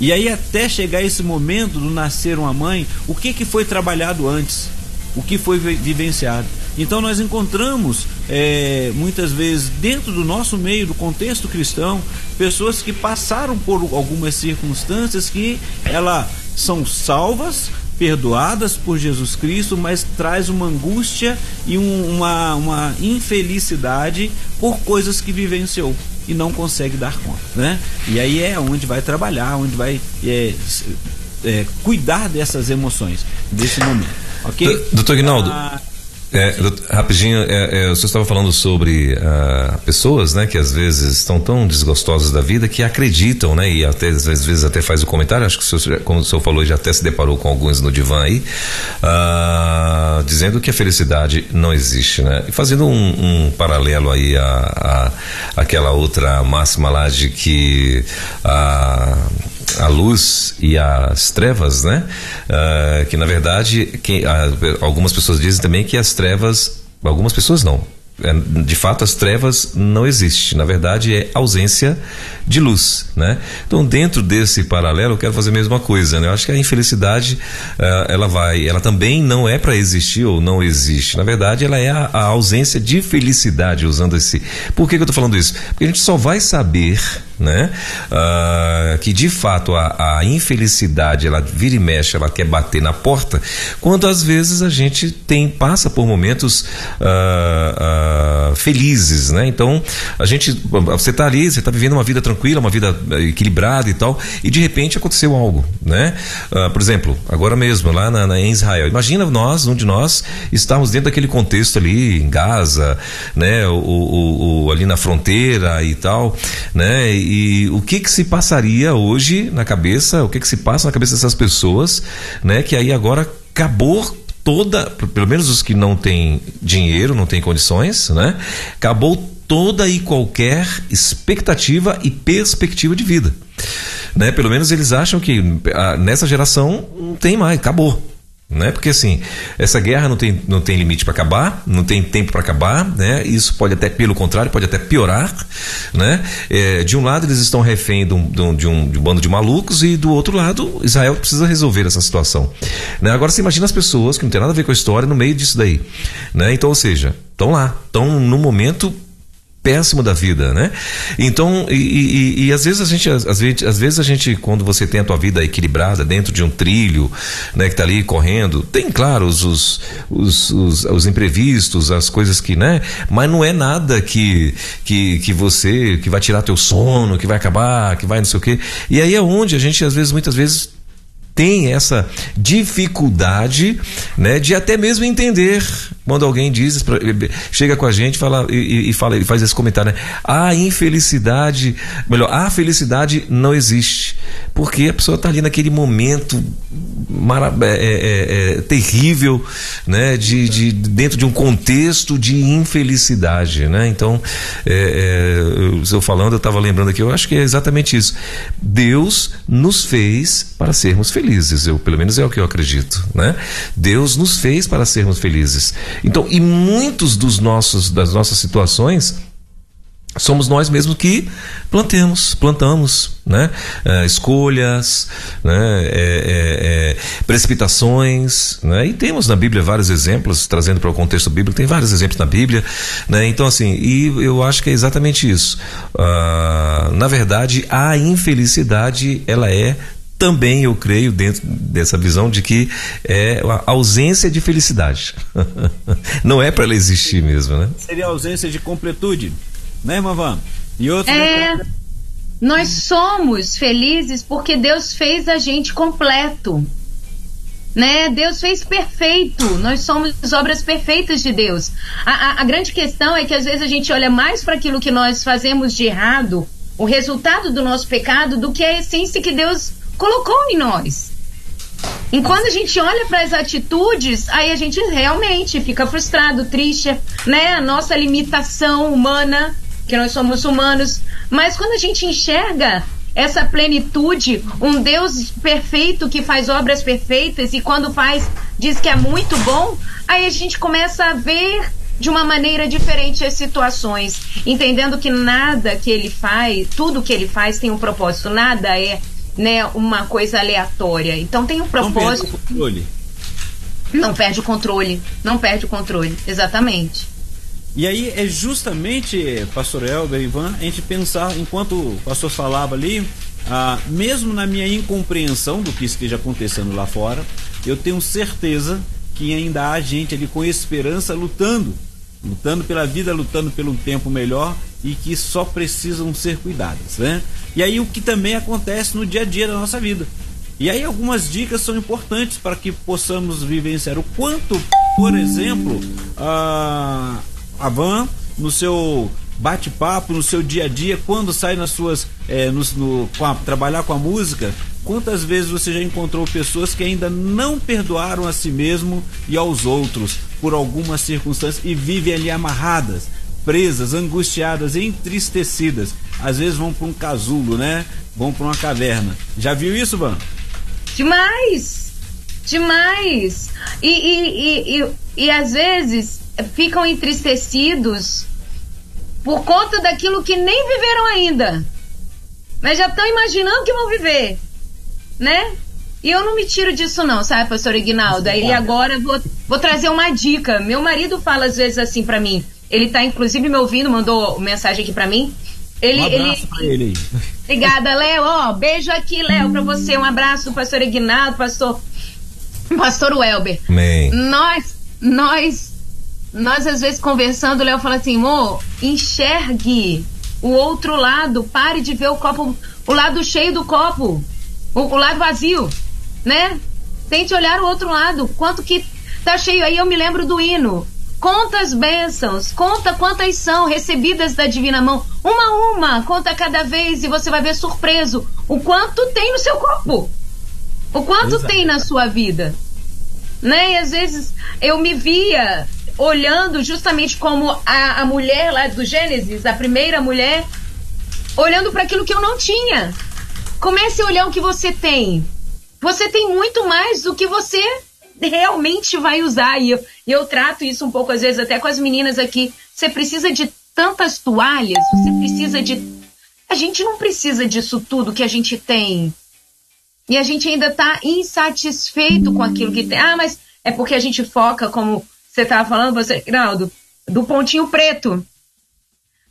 E aí até chegar esse momento do nascer uma mãe, o que que foi trabalhado antes? O que foi vivenciado? Então nós encontramos é, muitas vezes dentro do nosso meio, do contexto cristão, pessoas que passaram por algumas circunstâncias que elas são salvas, perdoadas por Jesus Cristo, mas traz uma angústia e um, uma, uma infelicidade por coisas que vivenciou e não consegue dar conta, né? E aí é onde vai trabalhar, onde vai é, é, cuidar dessas emoções, desse momento, ok? Doutor Guinaldo, ah, É, rapidinho, é, é, o senhor estava falando sobre uh, pessoas, né, que às vezes estão tão desgostosas da vida que acreditam, né, e até às vezes até faz o comentário, acho que o senhor, como o senhor falou, já até se deparou com alguns no divã aí, uh, dizendo que a felicidade não existe, né, e fazendo um, um paralelo aí a, a, aquela outra máxima lá de que a a luz e as trevas, né? Uh, que na verdade, que, uh, algumas pessoas dizem também que as trevas, algumas pessoas não, é, de fato as trevas não existem. Na verdade é ausência de luz, né? Então dentro desse paralelo eu quero fazer a mesma coisa, né? Eu acho que a infelicidade uh, ela vai, ela também não é para existir ou não existe. Na verdade ela é a, a ausência de felicidade usando esse. Por que, que eu estou falando isso? Porque a gente só vai saber né? Uh, que de fato a, a, infelicidade ela vira e mexe, ela quer bater na porta, quando às vezes a gente tem passa por momentos uh, uh, felizes, né? Então a gente, você está ali, você está vivendo uma vida tranquila, uma vida equilibrada e tal, e de repente aconteceu algo, né? por exemplo, agora mesmo lá na, na, em Israel, imagina nós, um de nós, estamos dentro daquele contexto ali em Gaza, né? O, o, o ali na fronteira e tal, né? E, o que que se passaria hoje na cabeça, o que que se passa na cabeça dessas pessoas, né? Que aí agora acabou toda, pelo menos os que não têm dinheiro, não têm condições, né? Acabou toda e qualquer expectativa e perspectiva de vida. Né? Pelo menos eles acham que ah, nessa geração não tem mais, acabou né? Porque assim, essa guerra não tem, não tem limite para acabar, não tem tempo para acabar, né? Isso pode até, pelo contrário, pode até piorar, né? É, de um lado eles estão refém de um, de, um, de, um, bando de malucos e do outro lado Israel precisa resolver essa situação, né? Agora você imagina as pessoas que não tem nada a ver com a história no meio disso daí, né? Então, ou seja, estão lá, estão no momento péssimo da vida, né? Então, e, e, e, às vezes a gente, às vezes, às vezes a gente, quando você tem a tua vida equilibrada dentro de um trilho, né, que tá ali correndo, tem, claro, os, os, os, os, os imprevistos, as coisas que, né? Mas não é nada que, que, que você, que vai tirar teu sono, que vai acabar, que vai não sei o quê. E aí é onde a gente, às vezes, muitas vezes, tem essa dificuldade, né, de até mesmo entender quando alguém diz, chega com a gente fala, e, e fala, ele faz esse comentário, né? A infelicidade, melhor, a felicidade não existe. Porque a pessoa está ali naquele momento é, é, é, terrível, né? De, de, dentro de um contexto de infelicidade, né? Então, é, é eu falando, eu estava lembrando aqui, eu acho que é exatamente isso. Deus nos fez para sermos felizes, eu, pelo menos é o que eu acredito, né? Deus nos fez para sermos felizes. Então, e muitos dos nossos das nossas situações somos nós mesmos que plantemos, plantamos, né? É, escolhas, né? É, é, é, precipitações, né? E temos na Bíblia vários exemplos, trazendo para o contexto bíblico, tem vários exemplos na Bíblia, né? Então assim, e eu acho que é exatamente isso. Uh, na verdade, a infelicidade ela é também eu creio dentro dessa visão de que é a ausência de felicidade. *laughs* Não é para ela existir mesmo, né? Seria a ausência de completude, né, irmã Van? E outro é, nós somos felizes porque Deus fez a gente completo. Né? Deus fez perfeito. Nós somos obras perfeitas de Deus. A, a, a grande questão é que às vezes a gente olha mais para aquilo que nós fazemos de errado, o resultado do nosso pecado, do que a essência que Deus colocou em nós. E quando a gente olha para as atitudes, aí a gente realmente fica frustrado, triste, né? A nossa limitação humana, que nós somos humanos. Mas quando a gente enxerga essa plenitude, um Deus perfeito que faz obras perfeitas e quando faz diz que é muito bom, aí a gente começa a ver de uma maneira diferente as situações, entendendo que nada que ele faz, tudo que ele faz tem um propósito, nada é né, uma coisa aleatória. Então tem um propósito. Não perde o controle. Não perde o controle. Não perde o controle. Exatamente. E aí é justamente, pastor Elber Ivan, a gente pensar, enquanto o pastor falava ali, ah, mesmo na minha incompreensão do que esteja acontecendo lá fora, eu tenho certeza que ainda há gente ali com esperança lutando, lutando pela vida, lutando pelo tempo melhor e que só precisam ser cuidadas, né? E aí o que também acontece no dia a dia da nossa vida. E aí algumas dicas são importantes para que possamos vivenciar o quanto por exemplo, a, a van no seu bate-papo, no seu dia a dia, quando sai nas suas. É, no, no com a, trabalhar com a música, quantas vezes você já encontrou pessoas que ainda não perdoaram a si mesmo e aos outros por alguma circunstância e vivem ali amarradas, presas, angustiadas, entristecidas. Às vezes vão para um casulo, né? Vão para uma caverna. Já viu isso, Van? Demais! Demais! E, e, e, e, e às vezes ficam entristecidos por conta daquilo que nem viveram ainda. Mas já estão imaginando que vão viver, né? E eu não me tiro disso não, sabe, pastor Ignaldo? Aí agora vou, vou trazer uma dica. Meu marido fala às vezes assim para mim. Ele tá inclusive me ouvindo, mandou mensagem aqui para mim. Ele, um abraço ele... pra ele. Obrigada, Léo. Ó, beijo aqui, Léo, para você. Um abraço do pastor Ignaldo, pastor pastor Welber. Amém. Nós nós nós às vezes conversando, o Léo fala assim, amor, enxergue o outro lado, pare de ver o copo, o lado cheio do copo, o, o lado vazio, né? Tente olhar o outro lado, quanto que tá cheio. Aí eu me lembro do hino. Conta as bênçãos, conta quantas são recebidas da divina mão, uma a uma, conta cada vez e você vai ver surpreso o quanto tem no seu copo, o quanto Exato. tem na sua vida, né? E às vezes eu me via olhando justamente como a, a mulher lá do Gênesis, a primeira mulher, olhando para aquilo que eu não tinha. Comece a olhar o que você tem. Você tem muito mais do que você realmente vai usar. E eu, eu trato isso um pouco, às vezes, até com as meninas aqui. Você precisa de tantas toalhas, você precisa de. A gente não precisa disso tudo que a gente tem. E a gente ainda está insatisfeito com aquilo que tem. Ah, mas é porque a gente foca como você estava falando, você, Rinaldo, do pontinho preto.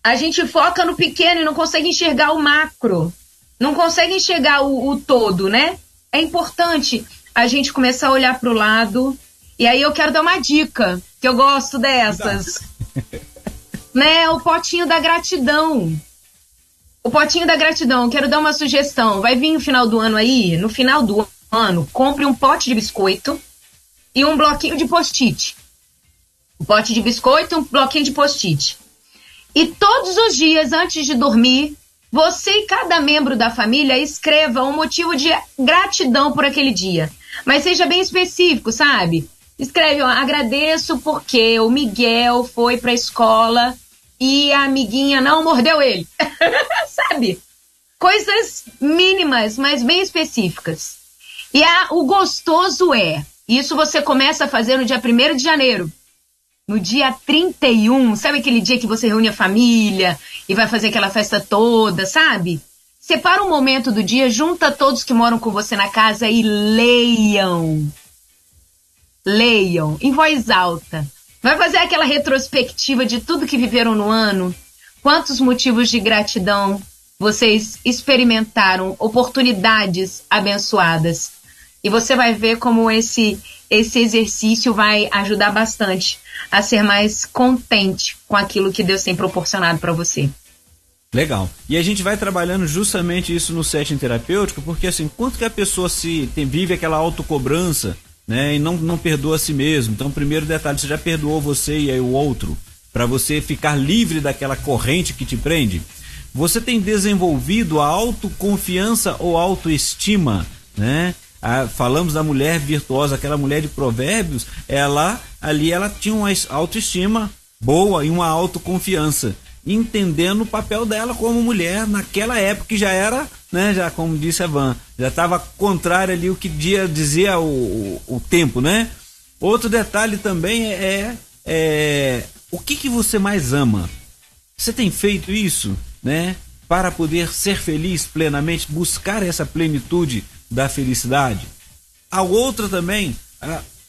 A gente foca no pequeno e não consegue enxergar o macro. Não consegue enxergar o, o todo, né? É importante a gente começar a olhar para o lado. E aí eu quero dar uma dica, que eu gosto dessas. *laughs* né? O potinho da gratidão. O potinho da gratidão, quero dar uma sugestão. Vai vir o final do ano aí? No final do ano, compre um pote de biscoito e um bloquinho de post-it um pote de biscoito e um bloquinho de post-it. E todos os dias, antes de dormir, você e cada membro da família escreva um motivo de gratidão por aquele dia. Mas seja bem específico, sabe? Escreve, ó, agradeço porque o Miguel foi pra escola e a amiguinha não mordeu ele. *laughs* sabe? Coisas mínimas, mas bem específicas. E a, o gostoso é, isso você começa a fazer no dia 1 de janeiro no dia 31, sabe aquele dia que você reúne a família e vai fazer aquela festa toda, sabe? Separa um momento do dia, junta todos que moram com você na casa e leiam. Leiam em voz alta. Vai fazer aquela retrospectiva de tudo que viveram no ano. Quantos motivos de gratidão vocês experimentaram, oportunidades abençoadas. E você vai ver como esse esse exercício vai ajudar bastante a ser mais contente com aquilo que Deus tem proporcionado para você. Legal. E a gente vai trabalhando justamente isso no setting terapêutico, porque assim, quanto que a pessoa se tem, vive aquela autocobrança, né, e não, não perdoa a si mesmo. Então, primeiro detalhe, você já perdoou você e aí o outro, para você ficar livre daquela corrente que te prende. Você tem desenvolvido a autoconfiança ou autoestima, né? falamos da mulher virtuosa, aquela mulher de provérbios, ela ali ela tinha uma autoestima boa e uma autoconfiança, entendendo o papel dela como mulher naquela época que já era, né, já como disse a Van, já estava contrário ali o que dia dizia o, o, o tempo, né? Outro detalhe também é, é o que, que você mais ama? Você tem feito isso, né? Para poder ser feliz plenamente, buscar essa plenitude da felicidade. A outra também,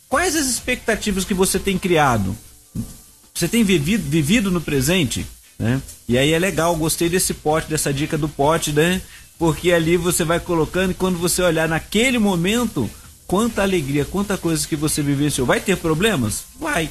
quais as expectativas que você tem criado? Você tem vivido, vivido no presente? Né? E aí é legal, gostei desse pote, dessa dica do pote, né? Porque ali você vai colocando e quando você olhar naquele momento, quanta alegria, quanta coisa que você vivenciou. Vai ter problemas? Vai.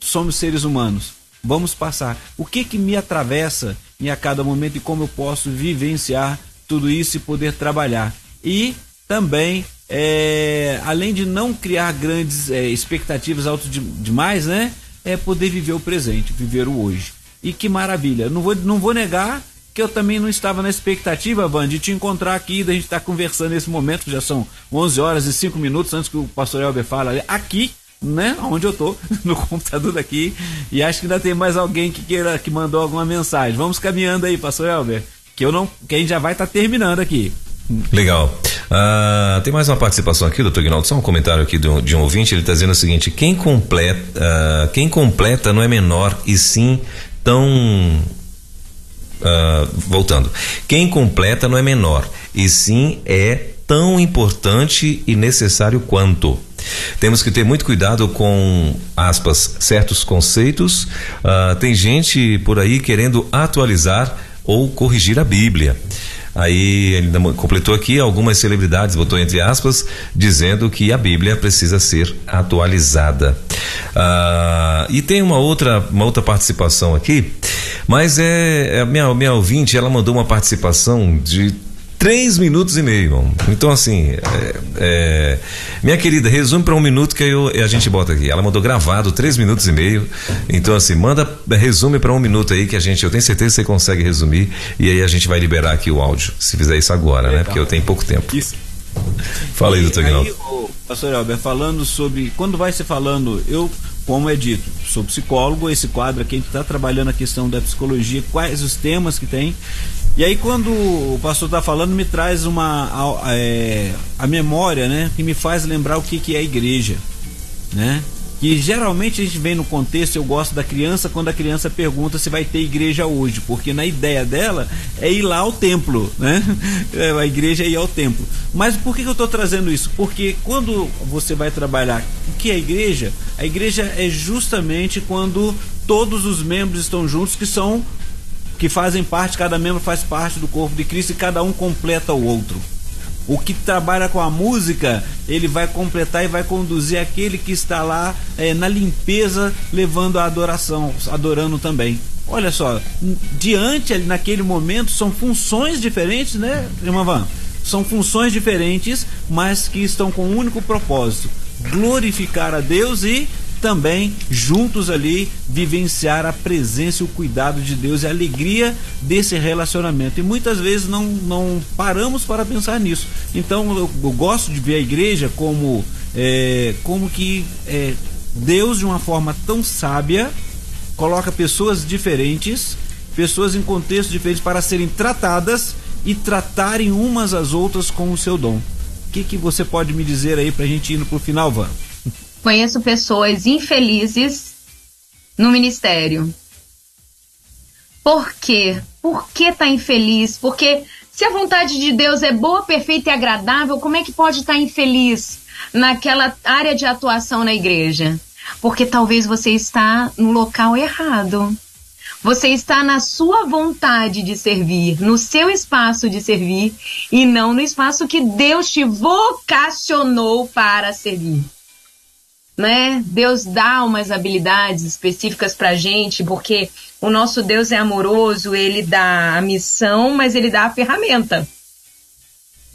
Somos seres humanos. Vamos passar. O que que me atravessa em a cada momento e como eu posso vivenciar tudo isso e poder trabalhar? e também é, além de não criar grandes é, expectativas altas de, demais, né? É poder viver o presente, viver o hoje. E que maravilha. Não vou, não vou negar que eu também não estava na expectativa, Van, de te encontrar aqui, da gente estar tá conversando nesse momento, já são 11 horas e 5 minutos antes que o pastor Elber fala aqui, né, onde eu tô, *laughs* no computador daqui, e acho que ainda tem mais alguém que queira, que mandou alguma mensagem. Vamos caminhando aí, pastor Elber, que eu não, que a gente já vai estar tá terminando aqui. Legal. Uh, tem mais uma participação aqui, doutor Guinaldo, só um comentário aqui de um, de um ouvinte, ele está dizendo o seguinte, quem completa, uh, quem completa não é menor e sim tão Uh, voltando. Quem completa não é menor, e sim é tão importante e necessário quanto. Temos que ter muito cuidado com, aspas, certos conceitos. Uh, tem gente por aí querendo atualizar ou corrigir a Bíblia. Aí ele completou aqui algumas celebridades, botou entre aspas, dizendo que a Bíblia precisa ser atualizada. Ah, e tem uma outra, uma outra participação aqui, mas é, é a minha, minha ouvinte, ela mandou uma participação de três minutos e meio. Então, assim, é, é, minha querida, resume para um minuto que eu, a gente bota aqui. Ela mandou gravado três minutos e meio. Então, assim, manda resume para um minuto aí que a gente, eu tenho certeza que você consegue resumir e aí a gente vai liberar aqui o áudio. Se fizer isso agora, né? Porque eu tenho pouco tempo. Isso. Fala aí, doutor Guinaldo. Pastor Albert, falando sobre. Quando vai se falando, eu como é dito, sou psicólogo, esse quadro aqui a gente está trabalhando a questão da psicologia, quais os temas que tem. E aí quando o pastor está falando, me traz uma a, é, a, memória, né, que me faz lembrar o que, que é a igreja, né? Que geralmente a gente vem no contexto, eu gosto da criança quando a criança pergunta se vai ter igreja hoje, porque na ideia dela é ir lá ao templo, né? *laughs* É, a igreja é ir ao templo. Mas por que eu estou trazendo isso? Porque quando você vai trabalhar o que é a igreja, a igreja é justamente quando todos os membros estão juntos, que são que fazem parte, cada membro faz parte do corpo de Cristo e cada um completa o outro. O que trabalha com a música, ele vai completar e vai conduzir aquele que está lá é, na limpeza, levando a adoração, adorando também. Olha só, diante naquele momento são funções diferentes, né, irmã Van? São funções diferentes, mas que estão com um único propósito: glorificar a Deus e também juntos ali vivenciar a presença e o cuidado de Deus e a alegria desse relacionamento. E muitas vezes não, não paramos para pensar nisso. Então eu, eu gosto de ver a igreja como, é, como que é, Deus, de uma forma tão sábia, coloca pessoas diferentes, pessoas em contextos diferentes para serem tratadas e tratarem umas às outras com o seu dom. O que, que você pode me dizer aí para a gente ir para o final, Van? Conheço pessoas infelizes no ministério. Por quê? Por que tá infeliz? Porque se a vontade de Deus é boa, perfeita e agradável, como é que pode estar tá infeliz naquela área de atuação na igreja? Porque talvez você está no local errado. Você está na sua vontade de servir, no seu espaço de servir e não no espaço que Deus te vocacionou para servir né? Deus dá umas habilidades específicas pra gente, porque o nosso Deus é amoroso, ele dá a missão, mas ele dá a ferramenta.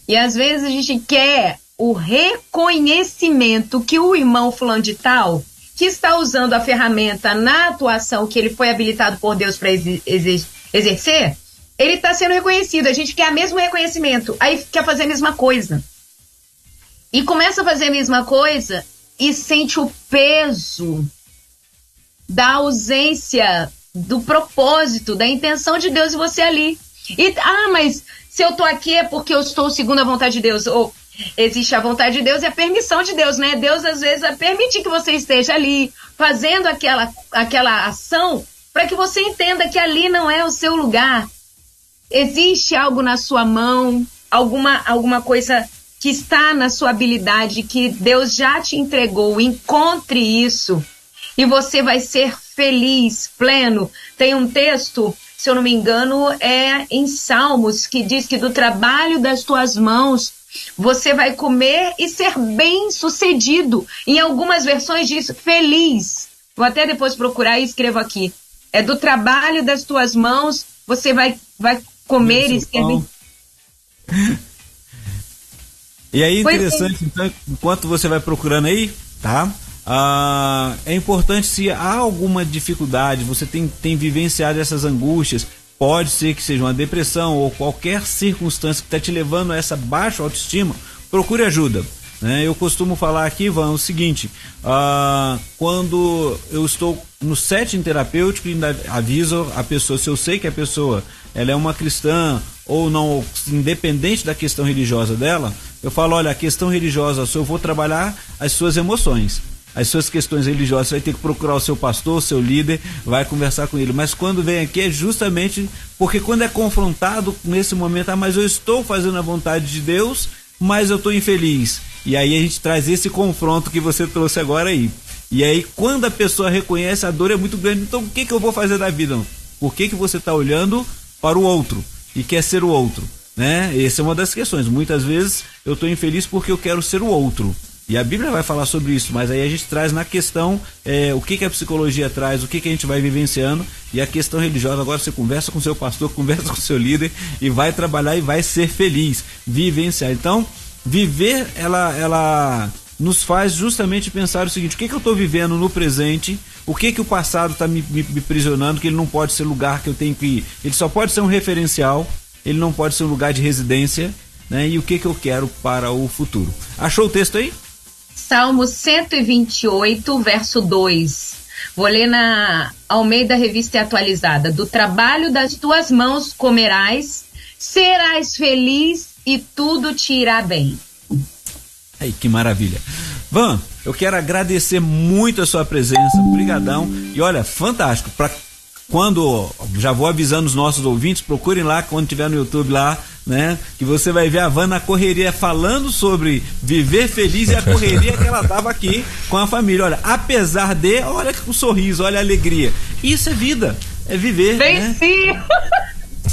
E às vezes a gente quer o reconhecimento que o irmão fulano de tal, que está usando a ferramenta na atuação que ele foi habilitado por Deus para exercer, ele está sendo reconhecido. A gente quer o mesmo reconhecimento, aí quer fazer a mesma coisa. E começa a fazer a mesma coisa e sente o peso da ausência do propósito, da intenção de Deus e você ali. E, ah, mas se eu tô aqui é porque eu estou segundo a vontade de Deus. Ou existe a vontade de Deus e a permissão de Deus, né? Deus às vezes permite que você esteja ali fazendo aquela, aquela ação para que você entenda que ali não é o seu lugar. Existe algo na sua mão, alguma, alguma coisa que está na sua habilidade, que Deus já te entregou. Encontre isso e você vai ser feliz, pleno. Tem um texto, se eu não me engano, é em Salmos, que diz que do trabalho das tuas mãos você vai comer e ser bem sucedido. Em algumas versões diz feliz. Vou até depois procurar e escrevo aqui. É do trabalho das tuas mãos você vai, vai comer e ser bem. *laughs* E aí, interessante, então, enquanto você vai procurando aí, tá? Ah, é importante se há alguma dificuldade, você tem, tem vivenciado essas angústias, pode ser que seja uma depressão ou qualquer circunstância que está te levando a essa baixa autoestima, procure ajuda. Né? Eu costumo falar aqui, Ivan, o seguinte: ah, quando eu estou no setting terapêutico, aviso a pessoa, se eu sei que a pessoa ela é uma cristã ou não, independente da questão religiosa dela, eu falo: olha, a questão religiosa, eu vou trabalhar as suas emoções as suas questões religiosas, você vai ter que procurar o seu pastor, o seu líder, vai conversar com ele. Mas quando vem aqui é justamente porque quando é confrontado nesse momento, ah, mas eu estou fazendo a vontade de Deus, mas eu estou infeliz. E aí a gente traz esse confronto que você trouxe agora aí. E aí, quando a pessoa reconhece, a dor é muito grande. Então, o que, que eu vou fazer da vida? Por que, que você está olhando para o outro e quer ser o outro? Né? Essa é uma das questões. Muitas vezes eu estou infeliz porque eu quero ser o outro. E a Bíblia vai falar sobre isso, mas aí a gente traz na questão é, o que, que a psicologia traz, o que, que a gente vai vivenciando, e a questão religiosa, agora você conversa com seu pastor, *laughs* conversa com seu líder e vai trabalhar e vai ser feliz, vivenciar. Então, viver, ela, ela nos faz justamente pensar o seguinte: o que, que eu estou vivendo no presente, o que, que o passado está me, me, me prisionando, que ele não pode ser lugar que eu tenho que ir. Ele só pode ser um referencial, ele não pode ser um lugar de residência, né? E o que, que eu quero para o futuro. Achou o texto aí? Salmo 128, verso 2. Vou ler na Almeida Revista Atualizada. Do trabalho das tuas mãos comerás, serás feliz e tudo te irá bem. Ai, que maravilha. Van, eu quero agradecer muito a sua presença, brigadão. E olha, fantástico. Para quando já vou avisando os nossos ouvintes, procurem lá quando tiver no YouTube lá, né? Que você vai ver a Van na correria falando sobre viver feliz e a correria que ela tava aqui com a família. Olha, apesar de, olha o sorriso, olha a alegria. Isso é vida, é viver. Venci! Né? *laughs*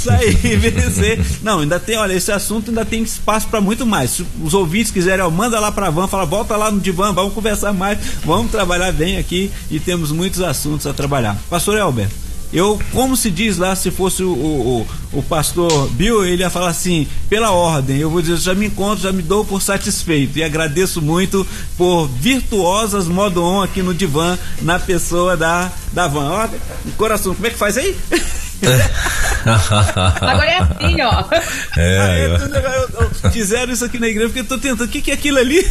Isso aí, *laughs* vencer. Não, ainda tem, olha, esse assunto ainda tem espaço para muito mais. Se os ouvintes quiserem, ó, manda lá para a Van, fala, volta lá no divã, vamos conversar mais, vamos trabalhar bem aqui e temos muitos assuntos a trabalhar. Pastor Elber, eu, como se diz lá, se fosse o, o, o, pastor Bill, ele ia falar assim, pela ordem, eu vou dizer, já me encontro, já me dou por satisfeito. E agradeço muito por virtuosas modo on aqui no divã, na pessoa da, da Van. Ó, coração, como é que faz aí? *laughs* *laughs* Agora é assim, ó. É, eu... Eu, fizeram isso aqui na igreja porque eu tô tentando. O que, que é aquilo ali? *laughs*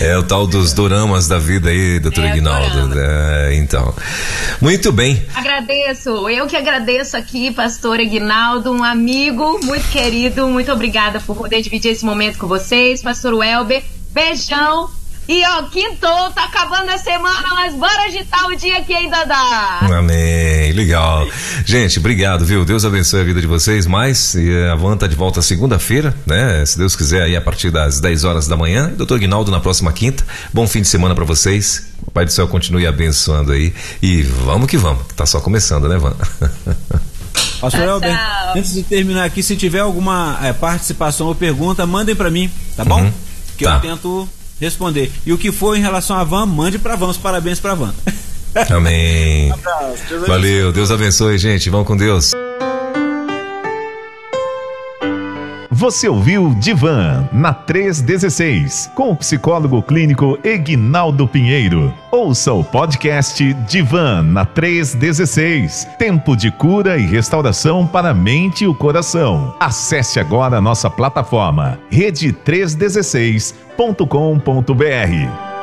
é o tal dos doramas da vida aí, doutor é, Ignaldo. É, então. Muito bem. Agradeço. Eu que agradeço aqui, pastor Ignaldo, um amigo muito querido. Muito obrigada por poder dividir esse momento com vocês. Pastor Welber, beijão. E ó, quintou, tá acabando a semana, mas bora agitar o dia que ainda dá. Amém, legal. Gente, obrigado, viu? Deus abençoe a vida de vocês mais. E a Van tá de volta segunda-feira, né? Se Deus quiser, aí a partir das 10 horas da manhã. Doutor Guinaldo na próxima quinta. Bom fim de semana para vocês. O Pai do Céu continue abençoando aí. E vamos que vamos, que tá só começando, né, Van? *laughs* Pastor Elber, antes de terminar aqui, se tiver alguma é, participação ou pergunta, mandem para mim, tá bom? Uhum. Que tá. eu tento responder. E o que for em relação à van, mande para van. Os parabéns para van. *laughs* Amém. Um abraço, Deus Valeu, Deus abençoe, gente. Vão com Deus. Você ouviu Divan na 316 com o psicólogo clínico Egnaldo Pinheiro. Ouça o podcast Divan na 316. Tempo de cura e restauração para a mente e o coração. Acesse agora a nossa plataforma rede316.com.br.